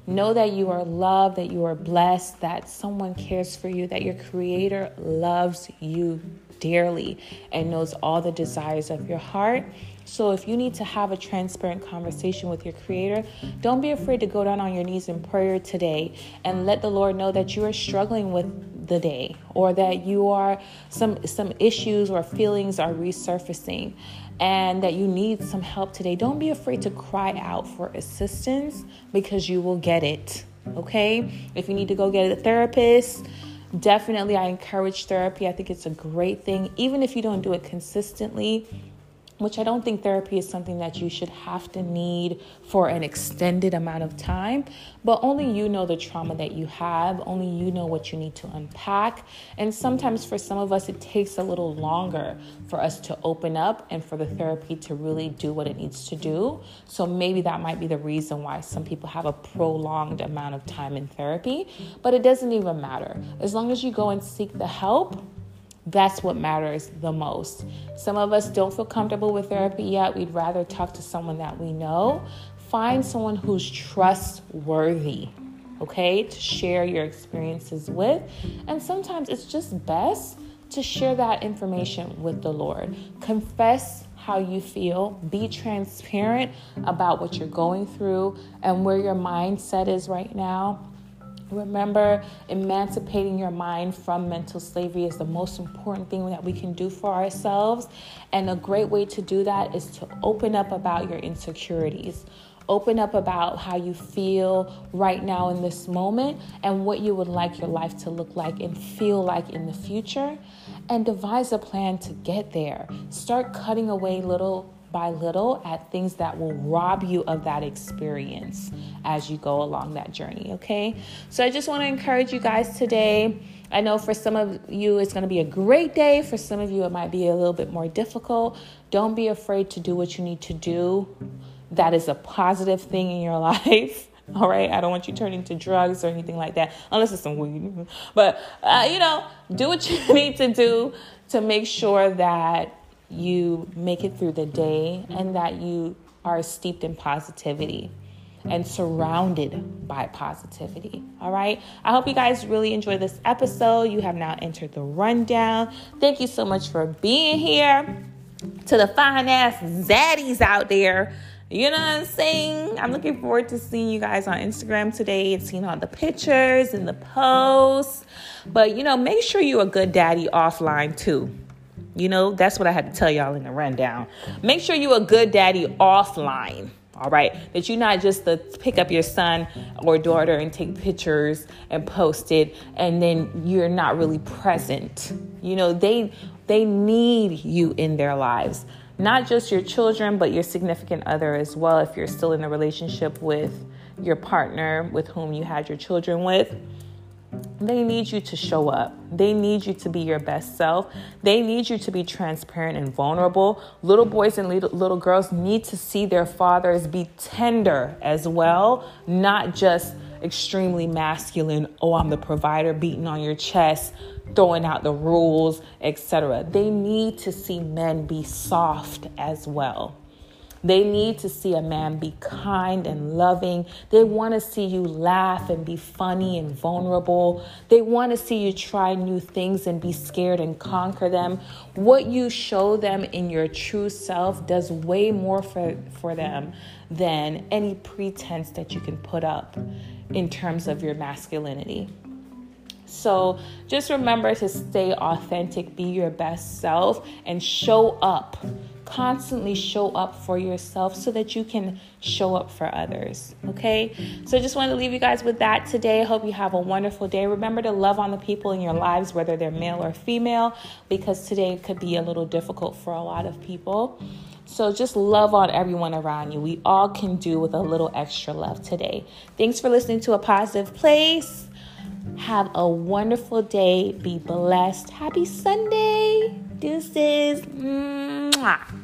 Know that you are loved, that you are blessed, that someone cares for you, that your creator loves you dearly and knows all the desires of your heart so if you need to have a transparent conversation with your creator, don't be afraid to go down on your knees in prayer today and let the Lord know that you are struggling with the day or that you are some some issues or feelings are resurfacing and that you need some help today. Don't be afraid to cry out for assistance because you will get it. Okay? If you need to go get a therapist, definitely I encourage therapy. I think it's a great thing even if you don't do it consistently which I don't think therapy is something that you should have to need for an extended amount of time, but only you know the trauma that you have, only you know what you need to unpack. And sometimes for some of us, it takes a little longer for us to open up and for the therapy to really do what it needs to do. So maybe that might be the reason why some people have a prolonged amount of time in therapy, but it doesn't even matter. As long as you go and seek the help, that's what matters the most. Some of us don't feel comfortable with therapy yet. We'd rather talk to someone that we know. Find someone who's trustworthy, okay, to share your experiences with. And sometimes it's just best to share that information with the Lord. Confess how you feel, be transparent about what you're going through and where your mindset is right now Remember, emancipating your mind from mental slavery is the most important thing that we can do for ourselves. And a great way to do that is to open up about your insecurities. Open up about how you feel right now in this moment and what you would like your life to look like and feel like in the future. And devise a plan to get there. Start cutting away little by little at things that will rob you of that experience as you go along that journey, okay? So I just want to encourage you guys today. I know for some of you it's going to be a great day, for some of you it might be a little bit more difficult. Don't be afraid to do what you need to do. That is a positive thing in your life. All right, I don't want you turning to drugs or anything like that, unless it's some weed. But uh, you know, do what you need to do to make sure that you make it through the day and that you are steeped in positivity and surrounded by positivity. All right. I hope you guys really enjoy this episode. You have now entered the rundown. Thank you so much for being here. To the fine ass zaddies out there. You know what I'm saying? I'm looking forward to seeing you guys on Instagram today and seeing all the pictures and the posts. But you know, make sure you're a good daddy offline too. You know, that's what I had to tell y'all in the rundown. Make sure you're a good daddy offline. All right, that you're not just to pick up your son or daughter and take pictures and post it, and then you're not really present. You know, they they need you in their lives, not just your children, but your significant other as well. If you're still in a relationship with your partner with whom you had your children with, they need you to show up. They need you to be your best self. They need you to be transparent and vulnerable. Little boys and little, girls need to see their fathers be tender as well, not just extremely masculine. Oh, I'm the provider, beating on your chest, throwing out the rules, etc. They need to see men be soft as well. They need to see a man be kind and loving. They want to see you laugh and be funny and vulnerable. They want to see you try new things and be scared and conquer them. What you show them in your true self does way more for, for them than any pretense that you can put up in terms of your masculinity. So just remember to stay authentic, be your best self, and show up. Constantly show up for yourself so that you can show up for others. Okay? So I just wanted to leave you guys with that today. I hope you have a wonderful day. Remember to love on the people in your lives, whether they're male or female, because today could be a little difficult for a lot of people. So just love on everyone around you. We all can do with a little extra love today. Thanks for listening to A Positive Place. Have a wonderful day. Be blessed. Happy Sunday. Deuces. Mwah.